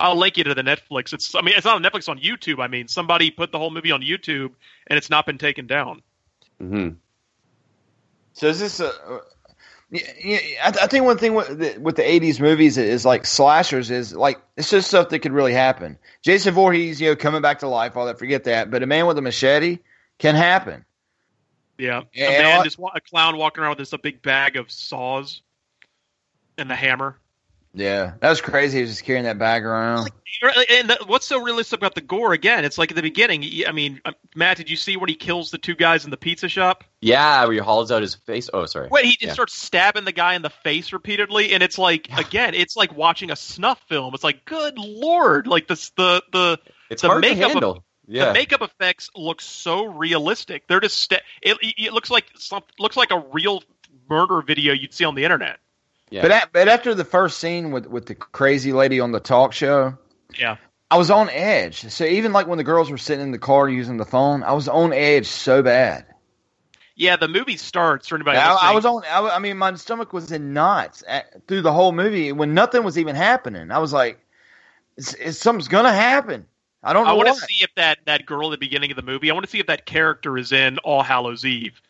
I'll link you to the Netflix. It's I mean it's not on Netflix on YouTube. I mean somebody put the whole movie on YouTube and it's not been taken down. Mm-hmm. So is this a? Yeah, I, I think one thing with the, with the '80s movies is like slashers is like it's just stuff that could really happen. Jason Voorhees, you know, coming back to life, all that. Forget that. But a man with a machete can happen. Yeah, Yeah, a man just a clown walking around with this a big bag of saws and the hammer. Yeah, that was crazy. He was just carrying that bag around. And the, what's so realistic about the gore? Again, it's like at the beginning. I mean, uh, Matt, did you see when he kills the two guys in the pizza shop? Yeah, where he hauls out his face. Oh, sorry. Wait, he just Yeah. starts stabbing the guy in the face repeatedly, and it's like again, it's like watching a snuff film. It's like, good lord, like this the the It's the hard to makeup handle. Of, Yeah. The makeup effects look so realistic. They're just sta- it, it looks like some looks like a real murder video you'd see on the internet. Yeah. But at, but after the first scene with with the crazy lady on the talk show, Yeah. I was on edge. So even like when the girls were sitting in the car using the phone, I was on edge so bad. Yeah, the movie starts for anybody. I, I was on. I, I mean, my stomach was in knots at, through the whole movie when nothing was even happening. I was like, it's, it's, "Something's gonna happen." I don't know I want to see if that that girl at the beginning of the movie. I want to see if that character is in All Hallows Eve.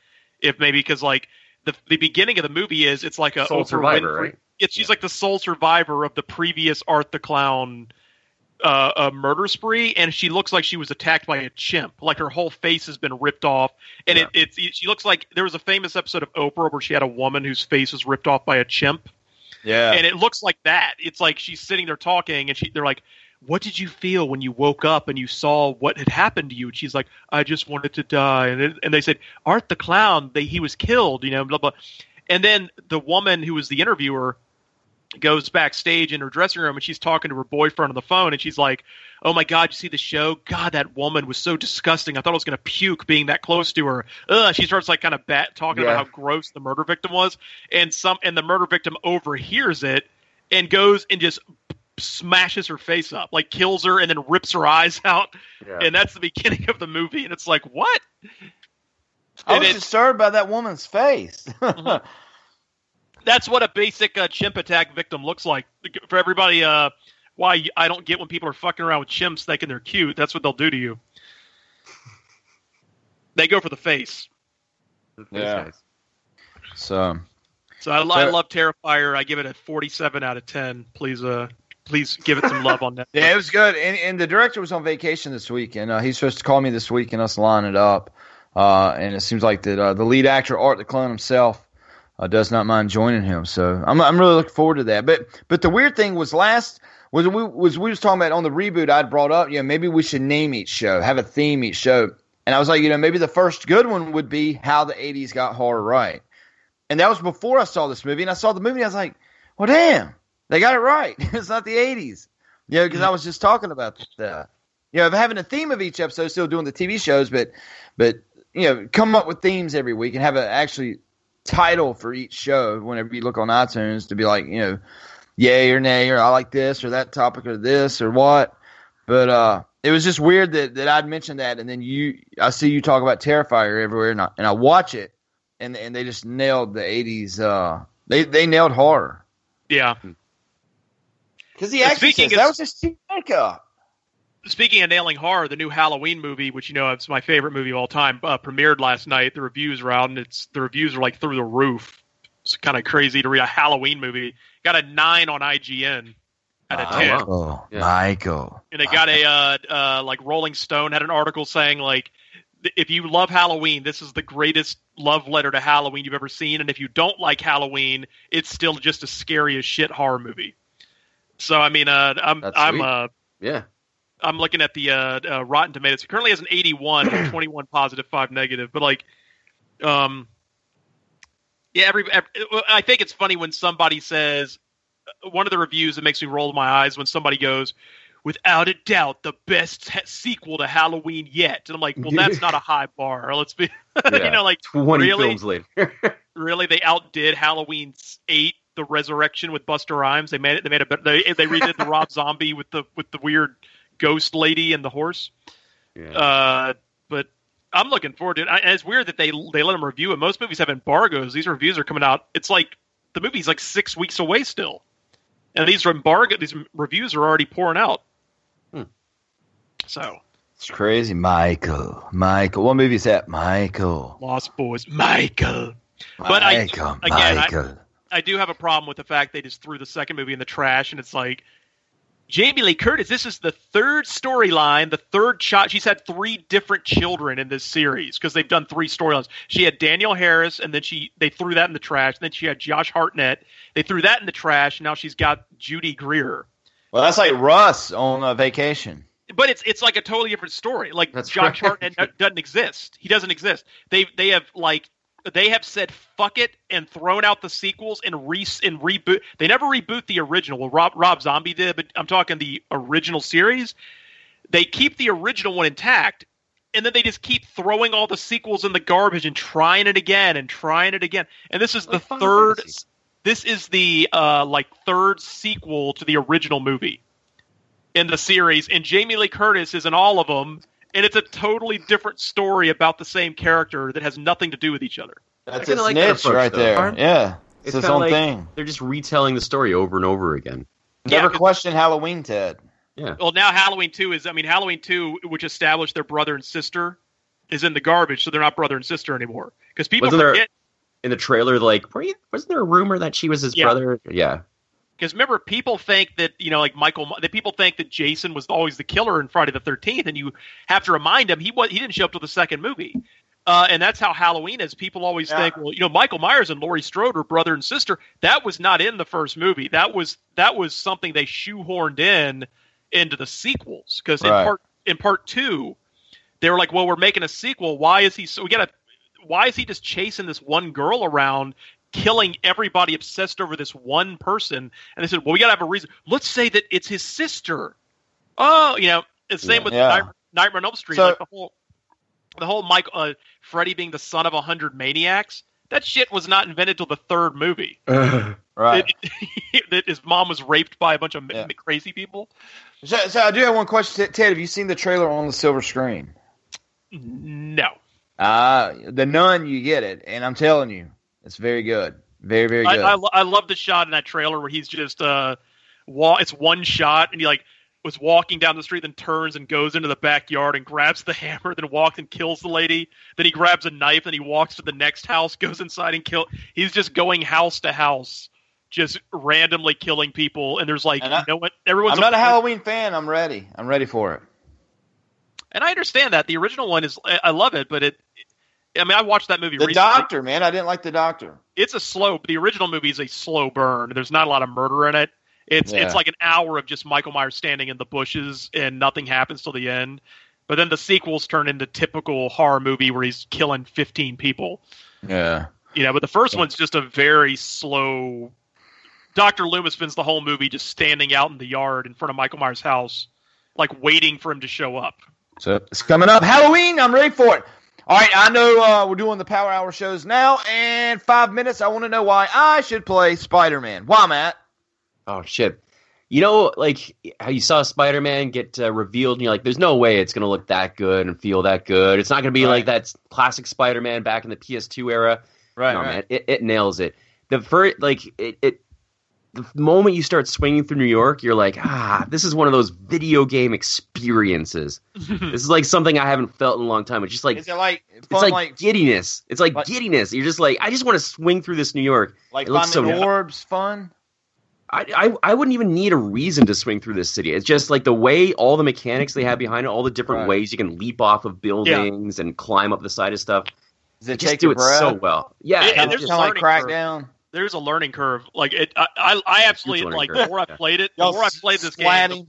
If maybe because like the the beginning of the movie is it's like a Sole Oprah survivor, Winfrey- right? It's she's like the sole survivor of the previous Art the Clown uh, uh, murder spree, and she looks like she was attacked by a chimp. Like her whole face has been ripped off, and it, it's she looks like there was a famous episode of Oprah where she had a woman whose face was ripped off by a chimp yeah, and it looks like that. It's like she's sitting there talking, and she they're like, "What did you feel when you woke up and you saw what had happened to you?" And she's like, "I just wanted to die." And it, and they said, "Art the clown, they, he was killed," you know, blah blah. And then the woman who was the interviewer goes backstage in her dressing room and she's talking to her boyfriend on the phone and she's like, "Oh my god, you see the show? God, that woman was so disgusting. I thought I was going to puke being that close to her." Ugh. She starts like kind of bat talking Yeah. about how gross the murder victim was, and some and the murder victim overhears it and goes and just smashes her face up, like kills her and then rips her eyes (laughs) out. Yeah. And that's the beginning of the movie and it's like, "What?" I and was it- disturbed by that woman's face. (laughs) that's what a basic uh, chimp attack victim looks like. For everybody, uh, why I don't get when people are fucking around with chimps thinking they're cute. That's what they'll do to you. They go for the face. yeah. So So I, I love Terrifier. I give it a 47 out of 10. Please, uh, please give it some love on (laughs) that. Yeah, it was good. And, and the director was on vacation this week, and uh, he's supposed to call me this week and us line it up. Uh, and it seems like that uh, the lead actor, Art the Clown himself, uh, does not mind joining him. So I'm I'm really looking forward to that. But but the weird thing was last was we was we was talking about on the reboot I'd brought up. You know, maybe we should name each show, have a theme each show. And I was like, you know, maybe the first good one would be how the '80s got horror right. And that was before I saw this movie. And I saw the movie, and I was like, well, damn, they got it right. (laughs) it's not the '80s. Yeah, because I was just talking about that. You know, having a theme of each episode, still doing the TV shows, but but you know, come up with themes every week and have a actually title for each show. Whenever you look on iTunes, to be like, you know, yay or nay, or I like this or that topic or this or what. But uh, it was just weird that, that I'd mentioned that, and then you, I see you talk about Terrifier everywhere, and I, and I watch it, and and they just nailed the '80s. Uh, they they nailed horror Yeah. Because the And Exorcist speaking that of- was just cheap makeup. Speaking of nailing horror, the new Halloween movie, which you know is my favorite movie of all time, uh, premiered last night. The reviews are out, and it's the reviews are like through the roof. It's kind of crazy to read a Halloween movie. Got a nine on IGN out of ten. Michael, Michael. and they got a uh, uh, like Rolling Stone had an article saying like if you love Halloween, this is the greatest love letter to Halloween you've ever seen, and if you don't like Halloween, it's still just a scary as shit horror movie. So I mean, uh, I'm That's I'm uh, Yeah. I'm looking at the uh, uh, Rotten Tomatoes. It currently has an 81, (clears throat) 21 positive, five negative. But like, um, yeah, every, every I think it's funny when somebody says uh, one of the reviews that makes me roll my eyes when somebody goes, "Without a doubt, the best ha- sequel to Halloween yet," and I'm like, "Well, that's not a high bar. Let's be, (laughs) you know, like 20 really, films later. (laughs) really, they outdid Halloween eight." The Resurrection with Busta Rhymes. They made it. They made a. They they redid the Rob Zombie with the with the weird ghost lady and the horse. Uh, but I'm looking forward to it. I, it's weird that they they let them review it. Most movies have embargoes. These reviews are coming out. It's like the movie's like six weeks away still, and these embargo, these reviews are already pouring out. Hmm. So It's crazy. Michael. Michael. What movie is that? Michael. Lost Boys, Michael. But I Michael. again, Michael. I do have a problem with the fact they just threw the second movie in the trash, and it's like Jamie Lee Curtis. This is the third storyline, the third shot. She's had three different children in this series because they've done three storylines. She had Danielle Harris, and then she they threw that in the trash. And then she had Josh Hartnett. They threw that in the trash. And now she's got Judy Greer. Well, that's like Russ on a vacation. But it's it's like a totally different story. Like That's Josh right. Hartnett doesn't exist. He doesn't exist. They they have like they have said fuck it and thrown out the sequels and re and reboot. They never reboot the original. Well, Rob Rob Zombie did, but I'm talking the original series. They keep the original one intact, and then they just keep throwing all the sequels in the garbage and trying it again and trying it again. And this is the third. This is the uh, like third sequel to the original movie in the series, and Jamie Lee Curtis is in all of them, and it's a totally different story about the same character that has nothing to do with each other. That's I kinda a like that snitch approach, right though. there. Yeah. It's, his own like thing. They're just retelling the story over and over again. Never question Halloween, Ted. Yeah. Well, now Halloween two is. I mean, Halloween two, which established their brother and sister, is in the garbage, so they're not brother and sister anymore. Because people Wasn't there forget. in the trailer like were you, wasn't there a rumor that she was his Yeah. brother? Yeah. Because remember, people think that you know, like Michael, that people think that Jason was always the killer in Friday the Thirteenth, and you have to remind them he was he didn't show up till the second movie, uh, and that's how Halloween is. People always think, well, you know, Michael Myers and Laurie Strode were brother and sister. That was not in the first movie. That was that was something they shoehorned in into the sequels. Because in part in part two, they were like, well, we're making a sequel. Why is he so? We gotta. Why is he just chasing this one girl around? Killing everybody obsessed over this one person. And they said, well, we got to have a reason. Let's say that it's his sister. Oh, you know, it's the same with Yeah. Night, Nightmare on Elm Street. So- like the whole, the whole Mike, uh, Freddy being the son of a hundred maniacs. That shit was not invented till the third movie. (laughs) Right. (laughs) that his mom was raped by a bunch of m- crazy people. So, so I do have one question, Ted. Have you seen the trailer on the silver screen? No. Uh, the nun, you get it, and I'm telling you, it's very good, very very I, good. I, lo- I love the shot in that trailer where he's just uh, wa- It's one shot, and he like was walking down the street, then turns and goes into the backyard and grabs the (laughs) hammer, then walks and kills the lady. Then he grabs a knife, and he walks to the next house, (laughs) goes inside and kill. He's just going house to house, just randomly killing people. And there's like And I- no one. Everyone's I'm not a afraid- Halloween fan. I'm ready. I'm ready for it. and I understand that the original one is. I I love it, but it. I mean, I watched that movie. The recently. Doctor, man, I didn't like the Doctor. it's a slow. The original movie is a slow burn. There's not a lot of murder in it. It's Yeah. it's like an hour of just Michael Myers standing in the bushes and nothing happens till the end. But then the sequels turn into typical horror movie where he's killing 15 people. Yeah. You know, but the first one's just a very slow. Doctor Loomis spends the whole movie just standing out in the yard in front of Michael Myers' house, like waiting for him to show up. So it's coming up. Halloween. I'm ready for it. All right, I know uh, we're doing the Power Hour shows now, and five minutes. I want to know why I should play Spider Man. Why, Matt? Oh shit. You know, like how you saw Spider Man get uh, revealed, and you're like, "There's no way it's gonna look that good and feel that good. It's not gonna be Right. like that classic Spider Man back in the PS2 era." Right, no, right. man, it, it nails it. The first, like it, it, the moment you start swinging through New York, you're like, "Ah, this is one of those video game experiences. (laughs) this is like something I haven't felt in a long time. It's just like Is it like it's fun, like, like giddiness. It's like, giddiness. You're just like, I just want to swing through this New York. like it looks so orbs? Fun. I, I I wouldn't even need a reason to swing through this city. It's just like the way all the mechanics they have behind it, all the different Right. ways you can leap off of buildings and climb up the side of stuff. Does it just take do your it so well. Yeah, And- and there's just- a Kind of like. Crackdown. There's a learning curve. Like it, I, I, I absolutely like curve, the more I played it, the Y'all more I played this game, splatting.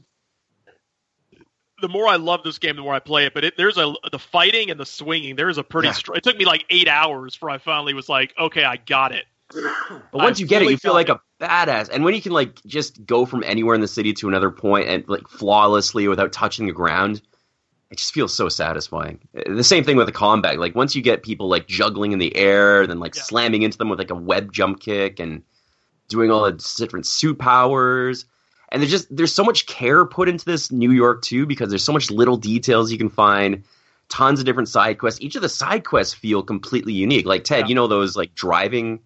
the more I love this game, the more I play it. But it, there's a the fighting and the swinging. There's a pretty. Yeah. Str- it took me like eight hours before I finally was like, okay, I got it. But once I you get it, you feel got like a badass. And when you can like just go from anywhere in the city to another point and like flawlessly without touching the ground, it just feels so satisfying. Uh, The same thing with the combat. Like once you get people like juggling in the air, then like Yeah. slamming into them with like a web jump kick and doing all the different suit powers. And there's just there's so much care put into this New York too because there's so much little details you can find. Tons of different side quests. Each of the side quests feel completely unique. Like Ted, Yeah. you know those like driving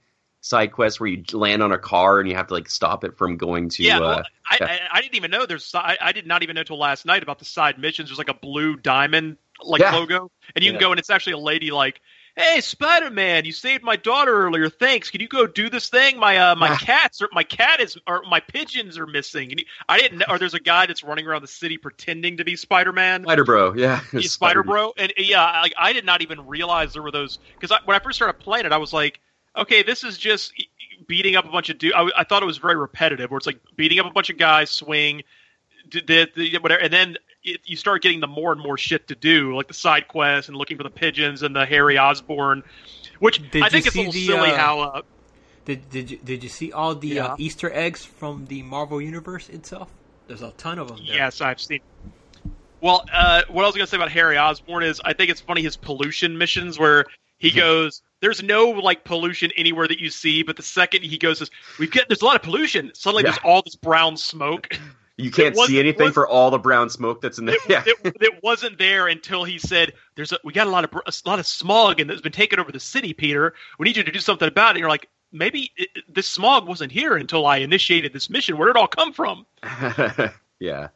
side quest where you land on a car and you have to like stop it from going to. yeah, uh, well, I, yeah. I, I didn't even know there's. I, I did not even know until last night about the side missions. There's like a blue diamond like Yeah. logo, and you can go and it's actually a lady like, "Hey, Spider Man, you saved my daughter earlier. Thanks. Can you go do this thing? My uh, my cats or my cat is or my pigeons are missing." And he, I didn't know. Or there's a guy that's running around the city pretending to be Spider Man. Spider Bro, yeah, Yeah, (laughs) Spider Bro, and yeah, like I did not even realize there were those because I, when I first started playing it, I was like, okay, this is just beating up a bunch of dudes. I, I thought it was very repetitive, where it's like beating up a bunch of guys, swing, the, the, whatever, and then it, you start getting the more and more shit to do, like the side quests and looking for the pigeons and the Harry Osborn, which Did I think it's a little the, silly uh, how. Uh, Did did you did you see all the Yeah. uh, Easter eggs from the Marvel universe itself? There's a ton of them. There. Yes, I've seen. Well, uh, what I was going to say about Harry Osborn is I think it's funny his pollution missions where he goes. There's no like pollution anywhere that you see, but the second he goes, "We've got there's a lot of pollution." Suddenly, Yeah. there's all this brown smoke. You can't see anything for all the brown smoke that's in there. Yeah. it, it wasn't there until he said, "There's a, we got a lot of a lot of smog and that's been taking over the city, Peter. We need you to do something about it." And you're like, maybe it, it- this smog wasn't here until I initiated this mission. Where did it all come from? (laughs) yeah.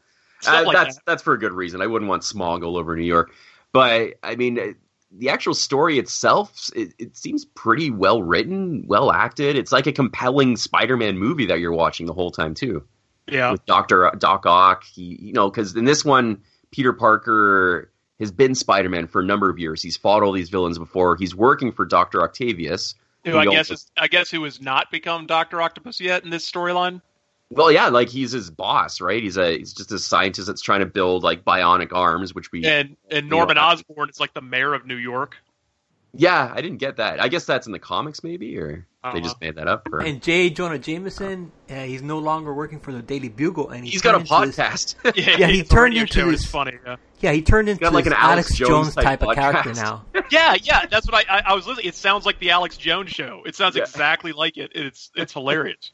Uh, like that's that's for a good reason. I wouldn't want smog all over New York, but I mean, the actual story itself, it, it seems pretty well written, well acted. It's like a compelling Spider-Man movie that you're watching the whole time too. Yeah. with Doctor uh, Doc Ock, he, you know, because in this one, Peter Parker has been Spider-Man for a number of years. He's fought all these villains before. He's working for Doctor Octavius. Who who I guess also- is I guess who has not become Doctor Octopus yet in this storyline. Well, yeah, like he's his boss, right? He's a he's just a scientist that's trying to build like bionic arms, which we And and Norman don't Osborn is like the mayor of New York. Yeah, I didn't get that. I guess that's in the comics, maybe, or they just made that up. Or... And J. Jonah Jameson, uh, he's no longer working for the Daily Bugle, and he He's got a turned into this- podcast. (laughs) yeah, he turned radio into show this. is funny. Yeah. Yeah, he turned into got like an Alex, Alex Jones, Jones type, type of character (laughs) now. yeah, yeah, that's what I, I I was listening. It sounds like the Alex Jones show. It sounds exactly like it. It's it's hilarious.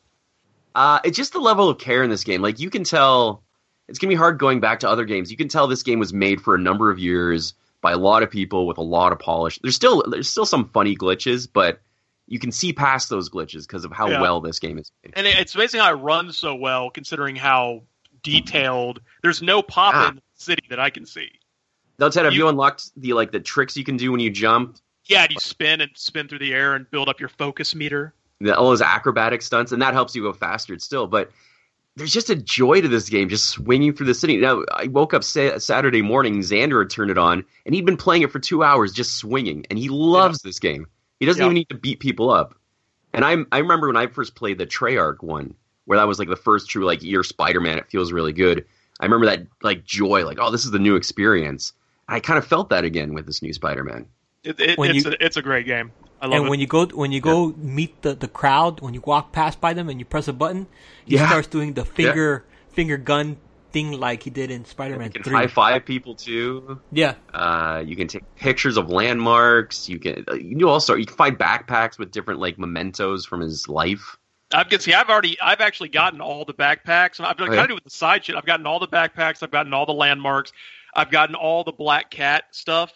Uh, it's just the level of care in this game. Like you can tell, it's gonna be hard going back to other games. You can tell this game was made for a number of years by a lot of people with a lot of polish. There's still there's still some funny glitches, but you can see past those glitches because of how Yeah. well this game is made. And it's amazing how it runs so well, considering how detailed. There's no pop Ah. in the city that I can see. Now, Ted, have you, unlocked the like the tricks you can do when you jump? Yeah, do you spin and spin through the air and build up your focus meter. The, all those acrobatic stunts, and that helps you go faster still. But there's just a joy to this game, just swinging through the city. Now, I woke up sa- Saturday morning, Xander had turned it on, and he'd been playing it for two hours, just swinging, and he loves this game. He doesn't Yeah. even need to beat people up. And I I remember when I first played the Treyarch one, where that was like the first true like you're Spider-Man. It feels really good. I remember that like joy, like oh, this is the new experience. I kind of felt that again with this new Spider-Man. It, it, it's you- a, it's a great game. I love and it. when you go when you go meet the, the crowd, when you walk past by them and you press a button, he Yeah. starts doing the finger finger gun thing like he did in Spider Man You can Three. high five people too. Yeah. Uh, you can take pictures of landmarks. You can uh, you can do all sorts. You can find backpacks with different like mementos from his life. I've get see. I've already. I've actually gotten all the backpacks, and I've been Oh, kind yeah? of doing the side shit. I've gotten all the backpacks. I've gotten all the landmarks. I've gotten all the black cat stuff,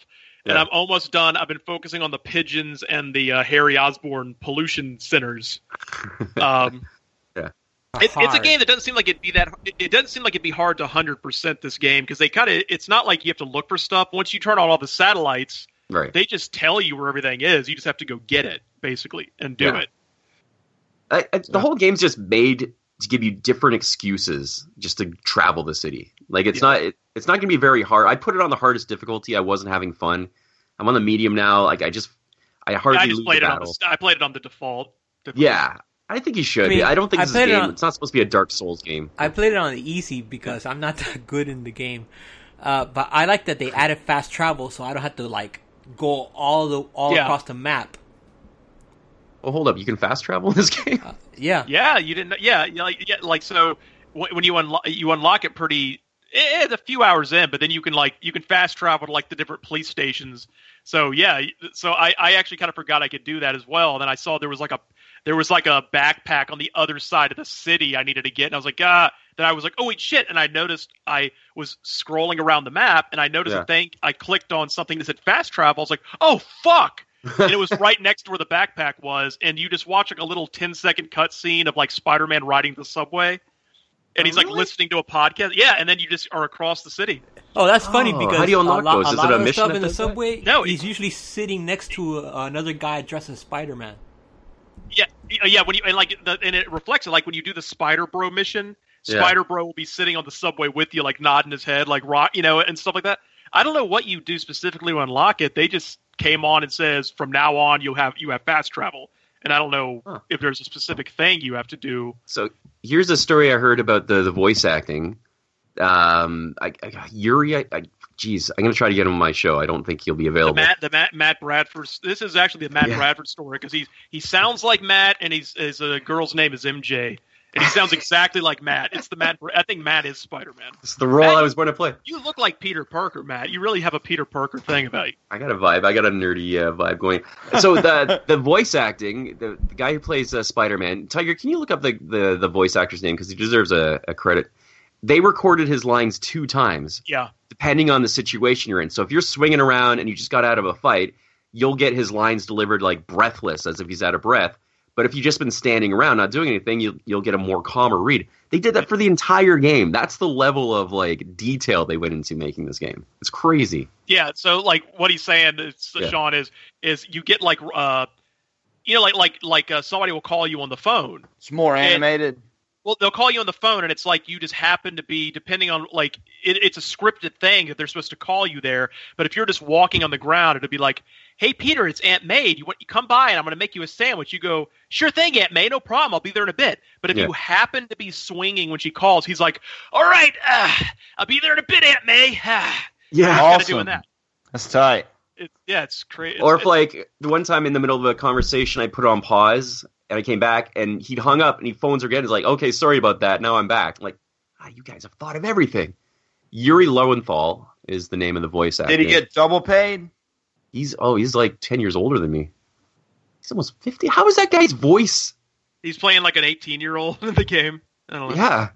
and I'm almost done. I've been focusing on the pigeons and the uh, Harry Osborn pollution centers. (laughs) Um, Yeah. it, it's a game that doesn't seem like it'd be that. It, it doesn't seem like it'd be hard to hundred percent this game because they kind of. It's not like you have to look for stuff. Once you turn on all the satellites, Right. they just tell you where everything is. You just have to go get it basically and do Yeah. it. I, I, the whole game's just made to give you different excuses just to travel the city. Like it's not it, it's not going to be very hard. I put it on the hardest difficulty. I wasn't having fun. I'm on the medium now. Like I just I hardly I just lose played a it on the. I played it on the default. difficulty. yeah, I think you should. I mean, be. I don't think I this is a played it game. on- It's not supposed to be a Dark Souls game. I played it on the easy because I'm not (laughs) that good in the game. Uh, but I like that they added fast travel, so I don't have to like go all the all Yeah. across the map. Well, hold up. You can fast travel in (laughs) this game. Yeah, Yeah, you didn't. Yeah, you know, like yeah, like so when, when you unlock you unlock it pretty. It's a few hours in, but then you can like you can fast travel to like the different police stations. So yeah, so I, I actually kind of forgot I could do that as well. And then I saw there was like a there was like a backpack on the other side of the city I needed to get, and I was like ah. Then I was like oh wait shit, and I noticed I was scrolling around the map, and I noticed Yeah. a thing. I clicked on something that said fast travel. I was like oh fuck. And it was right next to where the backpack was, and you just watch like a little 10 second cut scene of like Spider-Man riding the subway, and he's like listening to a podcast. Yeah, and then you just are across the city. Oh, that's funny Oh, because how do you unlock a lot, those? a Is lot it a of mission stuff in the does that? subway. No, he's usually sitting next to uh, another guy dressed as Spider-Man. Yeah, yeah. When you and like the, and it reflects it like when you do the Spider Bro mission, Yeah. Spider Bro will be sitting on the subway with you, like nodding his head, like rock, you know, and stuff like that. I don't know what you do specifically to unlock it. They just came on and says from now on you'll have you have fast travel, and I don't know if there's a specific thing you have to do. So here's a story I heard about the the voice acting. Um, I, I, Yuri, I, I, geez, I'm gonna try to get him on my show. I don't think he'll be The available. Matt, the Matt, Matt Bradford. This is actually the Matt Yeah. Bradford story because he's he sounds like Matt, and he's his uh, girl's name is MJ, and he sounds exactly like Matt. It's the Matt. I think Matt is Spider Man. It's the role I was born to play. You look like Peter Parker, Matt. You really have a Peter Parker thing about you. I got a vibe. I got a nerdy uh, vibe going. So the the voice acting, the, the guy who plays uh, Spider Man, Tiger, can you look up the the, the voice actor's name because he deserves a, a credit. They recorded his lines two times, Yeah. depending on the situation you're in. So if you're swinging around and you just got out of a fight, you'll get his lines delivered like breathless, as if he's out of breath. But if you've just been standing around not doing anything, you'll you'll get a more calmer read. They did that for the entire game. That's the level of like detail they went into making this game. It's crazy. Yeah, so like what he's saying, is, Yeah. Sean, is is you get like uh, you know, like like like uh, somebody will call you on the phone. It's more And- animated. Well, they'll call you on the phone, and it's like you just happen to be, depending on like it, it's a scripted thing that they're supposed to call you there. But if you're just walking on the ground, it'll be like, "Hey, Peter, it's Aunt May. You want you come by, and I'm going to make you a sandwich." You go, "Sure thing, Aunt May. No problem. I'll be there in a bit." But if Yeah. you happen to be swinging when she calls, he's like, "All right, uh, I'll be there in a bit, Aunt May." (sighs) Ah." Yeah. Awesome. doing that. That's tight. It's, yeah, it's crazy. Or if like the one time in the middle of a conversation I put on pause and I came back and he'd hung up and he phones again. He's like, "Okay, sorry about that. Now I'm back." I'm like, ah, you guys have thought of everything. Yuri Lowenthal is the name of the voice actor. Did he get double paid? He's oh, he's like ten years older than me. He's almost fifty. How is that guy's voice? he's playing like an 18 year old (laughs) in the game. I don't know. Yeah,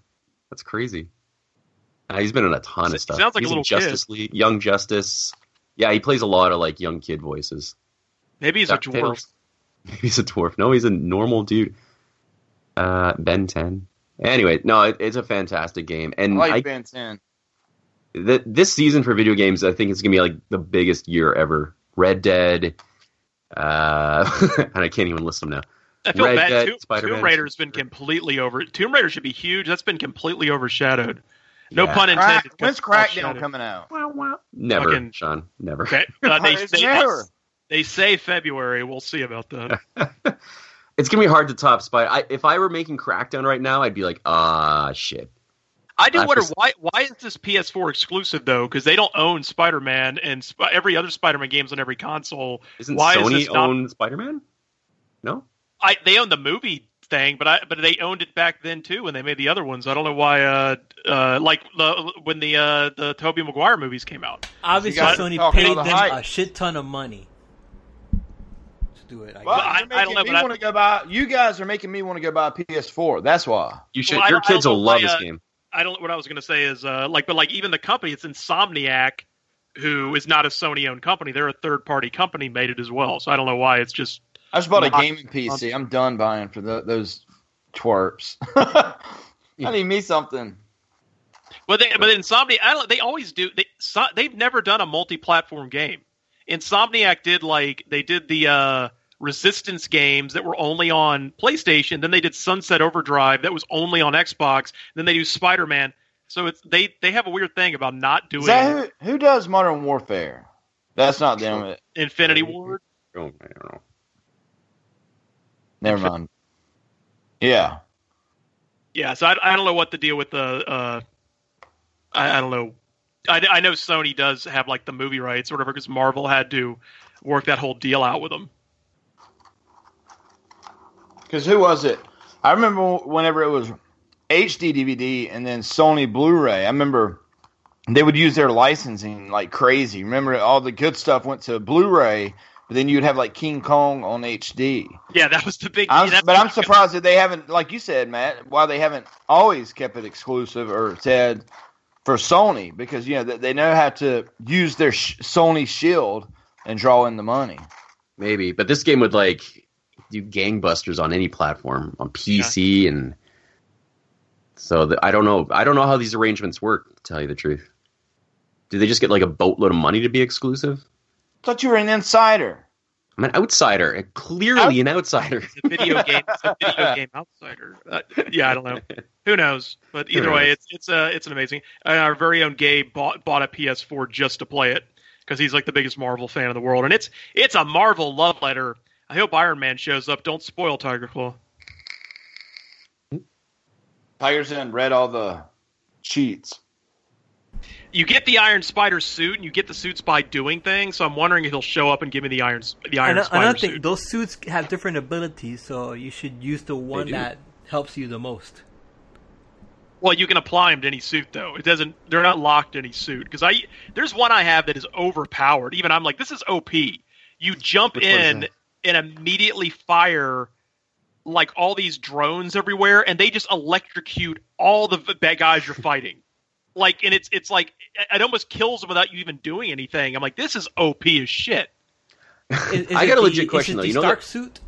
that's crazy. Uh, he's been in a ton He of stuff. sounds like a he's in little Justice League, Young Justice. Yeah, he plays a lot of like young kid voices. Maybe he's a dwarf. DuckTales. (laughs) Maybe he's a dwarf. No, he's a normal dude. Uh, Ben Ten. Anyway, no, it, it's a fantastic game, I and like I, Ben 10. th- this season for video games, I think it's gonna be like the biggest year ever. Red Dead, uh, (laughs) and I can't even list them now. I feel Red bad. Dead, Tomb, Spider-Man. Tomb Raider's been completely over. Tomb Raider should be huge. That's been completely overshadowed. No Yeah. pun Crack, intended. when's Crackdown coming out? Never, Fucking- Sean. Never. Okay. Uh, they, they, never. they say February. We'll see about that. (laughs) It's gonna be hard to top Spider. I, if I were making Crackdown right now, I'd be like, ah, shit. I do wonder why why is this PS4 exclusive though? Because they don't own Spider-Man and Sp- every other Spider-Man games on every console. Isn't why Sony is this not? own Spider-Man? No. I they own the movie thing, but I but they owned it back then too when they made the other ones. I don't know why. Uh, uh, like the when the uh the Tobey Maguire movies came out. Obviously, guys are Sony talking paid all them hype. a shit ton of money to do it. I Well, guess. I- you're I don't know, me but I- want to go buy. You guys are making me want to go buy a PS4. That's why. You should. Well, your I kids don't will love why, this uh, game. I don't. What I was going to say is uh like, but like even the company, it's Insomniac, who is not a Sony owned company. They're a third party company made it as well. So I don't know why it's just I just bought a gaming PC. I'm done buying for tho- those twerps. (laughs) I need me something. But they, but Insomniac, I don't, they always do. They so, they've never done a multi-platform game. Insomniac did like they did the uh, Resistance games that were only on PlayStation. Then they did Sunset Overdrive that was only on Xbox. Then they do Spider-Man. So it's they they have a weird thing about not doing Is that who, who does Modern Warfare? That's not them. Infinity Ward. Oh, I don't know. Never mind. Yeah. Yeah, so I, I don't know what the deal with the. Uh, I, I don't know. I, I know Sony does have like the movie rights or whatever because Marvel had to work that whole deal out with them. Because who was it? I remember whenever it was HD DVD and then Sony Blu-ray. I remember they would use their licensing like crazy. Remember all the good stuff went to Blu-ray, but then you'd have like King Kong on HD. Yeah, that was the big. I'm, that's but I'm surprised that they haven't, like you said, Matt, why they haven't always kept it exclusive or said for Sony because you know they, they know how to use their sh- Sony shield and draw in the money. Maybe, but this game would like do gangbusters on any platform, on PC, and so the, I don't know. I don't know how these arrangements work. To tell you the truth, do they just get like a boatload of money to be exclusive? thought you were an insider. I'm an outsider, clearly an outsider. It's a video game. It's a video (laughs) game outsider. Uh, yeah, I don't know. Who knows? But either way, it's it's uh, it's an amazing. And our very own Gabe bought bought a PS4 just to play it because he's like the biggest Marvel fan in the world, and it's it's a Marvel love letter. I hope Iron Man shows up. Don't spoil Tiger Claw. Tiger's in read all the cheats. You get the Iron Spider suit, and you get the suits by doing things. So I'm wondering if he'll show up and give me the Iron the Iron Ano- Spider another suit. thing, those suits have different abilities, so you should use the one that helps you the most. Well, you can apply them to any suit though. It doesn't. They're not locked to any suit because I there's one I have that is overpowered. Even I'm like, this is OP. You jump Which one is in that? And immediately fire like all these drones everywhere, and they just electrocute all the bad guys you're fighting. (laughs) Like, and it's it's like it almost kills them without you even doing anything. I'm like, this is OP as shit. (laughs) Is, is I it got a the- legit is question, it though. the You know Stark that- suit?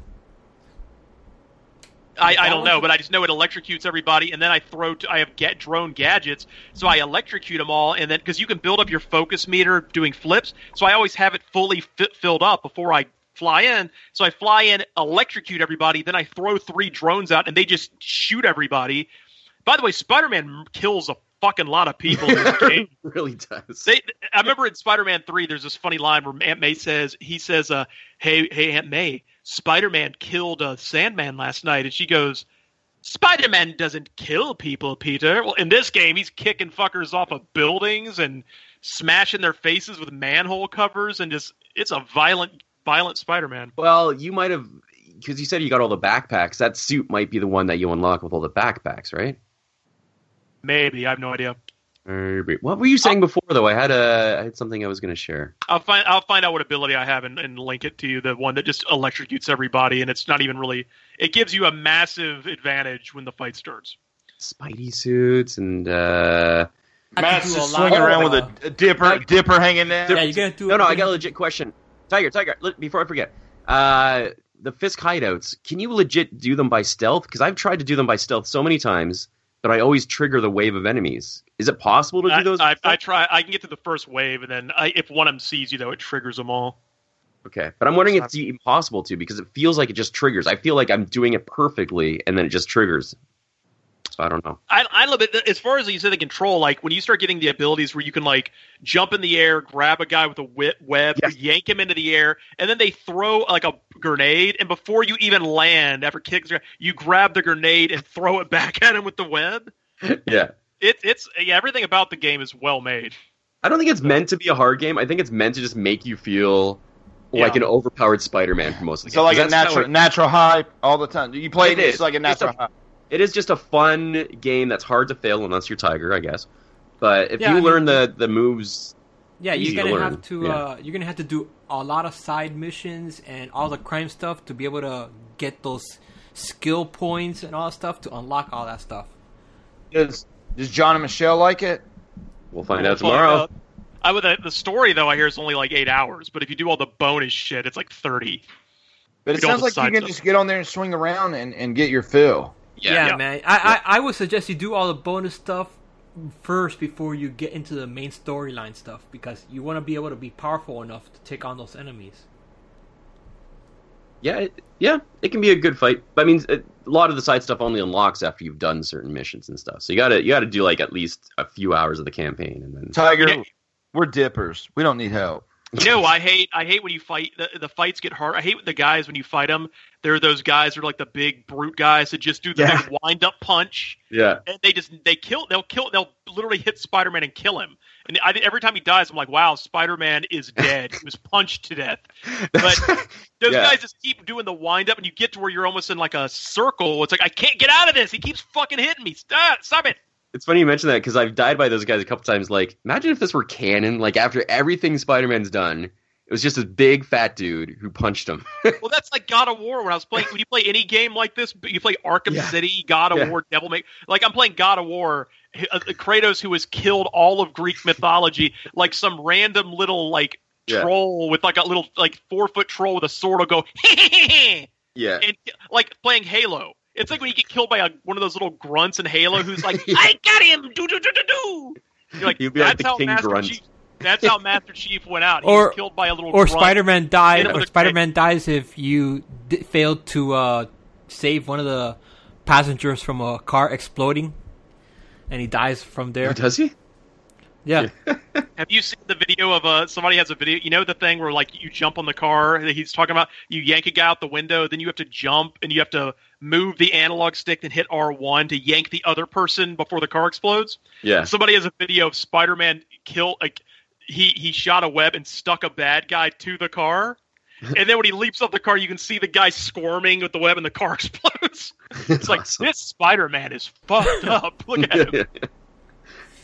I, I don't know, but I just know it electrocutes everybody, and then I throw. To, I have get drone gadgets, so I electrocute them all, and then because you can build up your focus meter doing flips, so I always have it fully fi- filled up before I fly in. So I fly in, electrocute everybody, then I throw three drones out, and they just shoot everybody. By the way, Spider-Man kills a fucking lot of people in this (laughs) game. really does. They, I remember in Spider-Man Three, there's this funny line where Aunt May says, "He says, uh, hey, hey, Aunt May, Spider-Man killed a Sandman last night," and she goes, "Spider-Man doesn't kill people, Peter." Well, in this game, he's kicking fuckers off of buildings and smashing their faces with manhole covers, and just it's a violent, violent Spider-Man. Well, you might have because you said you got all the backpacks. That suit might be the one that you unlock with all the backpacks, right? Maybe I have no idea. Maybe. What were you saying before, though? I had a I had something I was going to share. I'll find I'll find out what ability I have and, and link it to you. The one that just electrocutes everybody, and it's not even really. It gives you a massive advantage when the fight starts. Spidey suits and uh, Matt's do a just lot swinging around with a, a dipper, dipper hanging there. Yeah, you gotta do. no, no. I got a legit question. Tiger, Tiger. Look, before I forget, uh, the Fisk hideouts. Can you legit do them by stealth? Because I've tried to do them by stealth so many times, that I always trigger the wave of enemies. Is it possible to do I, those? I, I try. I can get to the first wave, and then I, if one of them sees you, though, it triggers them all. Okay, but I'm wondering if it's impossible to because it feels like it just triggers. I feel like I'm doing it perfectly, and then it just triggers. So I don't know. I, I love it as far as you say the control. Like when you start getting the abilities where you can like jump in the air, grab a guy with a whip, web, yank him into the air, and then they throw like a grenade, and before you even land, after kicks, you grab the grenade and throw it back at him with the web. (laughs) Yeah, It, it's yeah, everything about the game is well made. I don't think it's meant to be a hard game. I think it's meant to just make you feel like Yeah. an overpowered Spider-Man for most of the time. So game. like 'Cause a natural it- natural high all the time. You play it, It it's like a It's natural a- high. It is just a fun game that's hard to fail unless you're Tiger, I guess. But if Yeah, you I mean- learn the the moves, Yeah, you're gonna learn. have to. Yeah. Uh, you're gonna have to do a lot of side missions and all the crime stuff to be able to get those skill points and all that stuff to unlock all that stuff. Does Does John and Michelle like it? We'll find We'll out tomorrow. out. I would the, the story though I hear is only like eight hours, but if you do all the bonus shit, it's like thirty. But it You do all sounds like you can stuff. just get on there and swing around and, and get your fill. Yeah, man. I, I I would suggest you do all the bonus stuff first before you get into the main storyline stuff because you want to be able to be powerful enough to take on those enemies. Yeah, it, yeah, it can be a good fight. But I mean, it, a lot of the side stuff only unlocks after you've done certain missions and stuff. So you gotta you gotta do like at least a few hours of the campaign, and then Tiger, we're dippers. We don't need help. Know, I hate I hate when you fight the, the fights get hard. I hate the guys when you fight them. They're those guys who are like the big brute guys that just do the Yeah. wind up punch. yeah, and they just they kill they'll kill they'll literally hit Spider-Man and kill him. And I, every time he dies, I'm like, wow, Spider-Man is dead. he was punched to death. (laughs) But those Yeah. guys just keep doing the wind up, and you get to where you're almost in like a circle. It's like I can't get out of this. He keeps fucking hitting me. Stop, stop it. It's funny you mention that because I've died by those guys a couple times. Like, imagine if this were canon. Like, after everything Spider Man's done, it was just this big fat dude who punched him. (laughs) Well, that's like God of War. When I was playing, when you play any game like this, but you play Arkham Yeah. City, God of Yeah. War, Devil May. Like I'm playing God of War. uh, Kratos, who has killed all of Greek mythology, like some random little like Yeah. troll with like a little like four foot troll with a sword will go (laughs) Yeah. and like playing Halo. It's like when you get killed by a, one of those little grunts in Halo who's like, (laughs) I got him, do do do do do. You're like, You'd be like that's the how King Master Grunt. Chief. That's how Master Chief went out. He or was killed by a little or grunt. Spider-Man died, or Spider-Man dies if you d- failed to uh, save one of the passengers from a car exploding, and he dies from there. Oh, does he? Yeah. (laughs) Have you seen the video of uh somebody has a video? You know the thing where like you jump on the car that he's talking about. You yank a guy out the window, then you have to jump and you have to move the analog stick and hit R one to yank the other person before the car explodes. Yeah. Somebody has a video of Spider-Man kill like he he shot a web and stuck a bad guy to the car. (laughs) And then when he leaps off the car, you can see the guy squirming with the web, and the car (laughs) explodes. It's like this Spider-Man is fucked up. Look at him.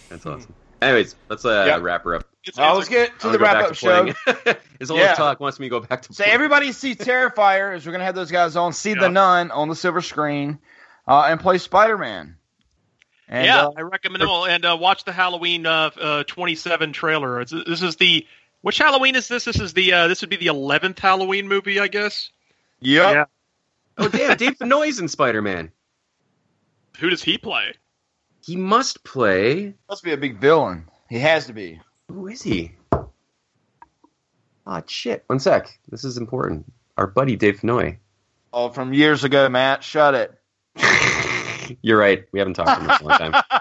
That's awesome. Anyways, let's uh, Yep. wrap her up. Uh, let's get to I'm the wrap up show. (laughs) playing. His all Yeah. talk wants me to go back to So everybody see (laughs) Terrifier as we're gonna have those guys on. See the Nun on the silver screen, uh, and play Spider Man. And, yeah, uh, I recommend them all. And uh, watch the Halloween uh, uh, 27 trailer. It's, this is the which Halloween is this? This is the uh, this would be the 11th Halloween movie, I guess. Yep. Yeah. Oh damn, Dave Fennoy's in Spider Man. Who does he play? He must play. Must be a big villain. He has to be. Who is he? Ah, shit. One sec. This is important. Our buddy Dave Fennoy. Oh, from years ago, Matt. Shut it. (laughs) You're right. We haven't talked in a long time. (laughs)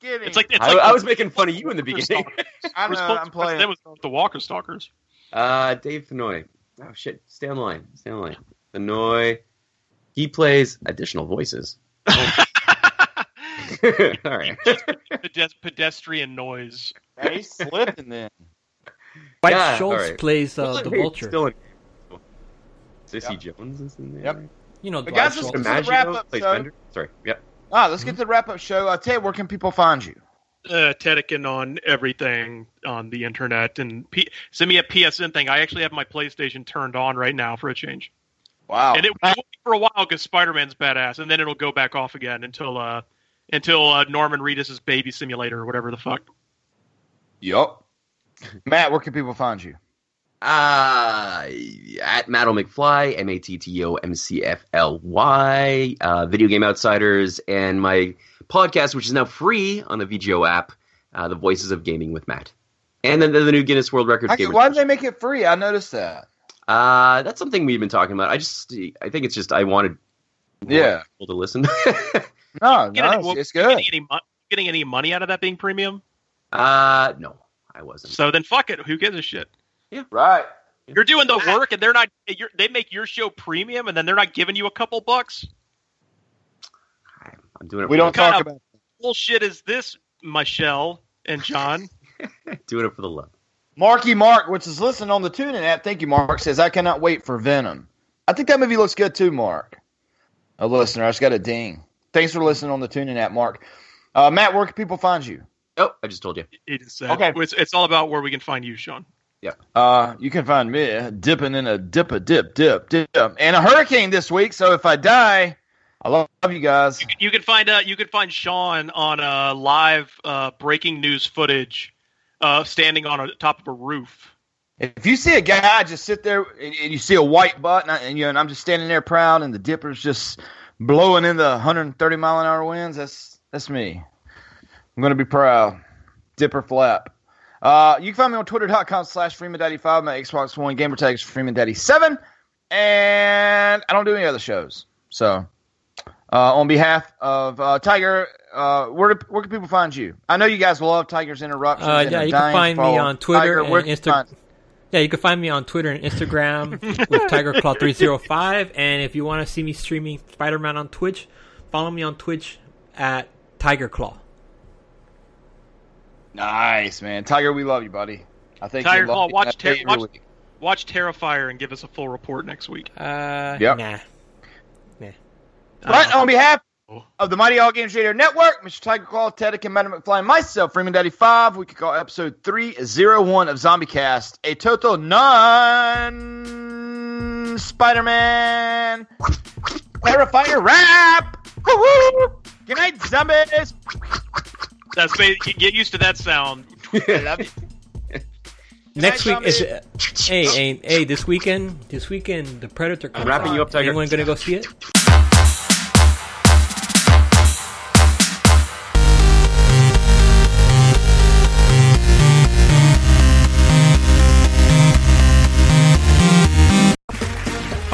It's like it's I, like I was making fun of you in the beginning. (laughs) I know. I'm playing. That was the Walker Stalkers. Uh, Dave Fennoy. Oh shit. Stay on the line. Stay on the line. Fennoy. He plays additional voices. (laughs) All right. Pedes- pedestrian noise. Man, he's slipping then. Mike Yeah, Schultz all right. plays uh, the Vulture. Still in... Cissy Jones is in there. Yep. You know, But Dwight guys, let's get to the wrap up plays show. Bender. Sorry. Yep. Ah, let's get to the wrap up show. Uh, Ted, where can people find you? uh, Tedekin on everything on the internet and P- send me a PSN thing. I actually have my PlayStation turned on right now for a change. Wow. And it will be for a while because Spider Man's badass, and then it'll go back off again until uh until uh, Norman Reedus' Baby Simulator or whatever the fuck. Yup. (laughs) Matt, where can people find you? Uh, at Matto McFly, M A T T O M C F L Y, uh, Video Game Outsiders, and my podcast, which is now free on the VGO app, uh, The Voices of Gaming with Matt. And then the, the new Guinness World Records I, why did they make it free? I noticed that. Uh, that's something we've been talking about. I just, I think it's just, I wanted more Yeah. people to listen. (laughs) (laughs) No, no, any- it's, it's Getting good. any, mo- getting any money out of that being premium? uh, no, I wasn't. So then fuck it. Who gives a shit? Yeah, right. You're doing the work, and they're not. You're, they make your show premium, and then they're not giving you a couple bucks. I'm doing it. We for don't talk kind of- about Bullshit is this, Michelle and John? (laughs) doing it for the love. Marky Mark, which is listening on the TuneIn app. Thank you, Mark. Says I cannot wait for Venom. I think that movie looks good too, Mark. A listener, I just got a ding. Thanks for listening on the TuneIn app, Mark. Uh, Matt, where can people find you? Oh, I just told you. It is, uh, Okay. It's, it's all about where we can find you, Sean. Yeah. Uh, you can find me dipping in a dip a dip dip dip and a hurricane this week. So if I die, I love you guys. You can find uh, you can find Sean on uh, live uh, breaking news footage, uh, standing on a top of a roof. If you see a guy just sit there and, and you see a white butt and, I, and you know, and I'm just standing there proud and the dipper's just blowing in the 130 mile an hour winds, that's that's me. I'm gonna be proud. Dipper flap. Uh, you can find me on twitter.com slash freemandaddy5. My Xbox One gamer tag is freemandaddy7. And I don't do any other shows. So, uh, on behalf of uh, Tiger, uh, where, where can people find you? I know you guys love Tiger's Interruptions. Uh, yeah, you can find me on Twitter Tiger. And Instagram. Find- Yeah, you can find me on Twitter and Instagram (laughs) with TigerClaw305. And if you want to see me streaming Spider Man on Twitch, follow me on Twitch at TigerClaw. Nice, man. Tiger, we love you, buddy. I think Tiger Claw, watch, I Ter- watch, really- watch Terrifier and give us a full report next week. Uh, Yep. Nah. But on behalf of the Mighty All Games Radio Network, Mr. Tiger Claw, Teddick, and Madam McFly, and myself, Freeman Daddy 5, we could call episode 301 of Zombie Cast a total non Spider Man Clarifier rap. Woo-hoo! Good night, zombies. That's ba- get used to that sound. I love you. (laughs) Next night, week is uh, hey, hey hey this weekend this weekend the Predator comes wrapping out. you up, Tiger. Anyone gonna go see it?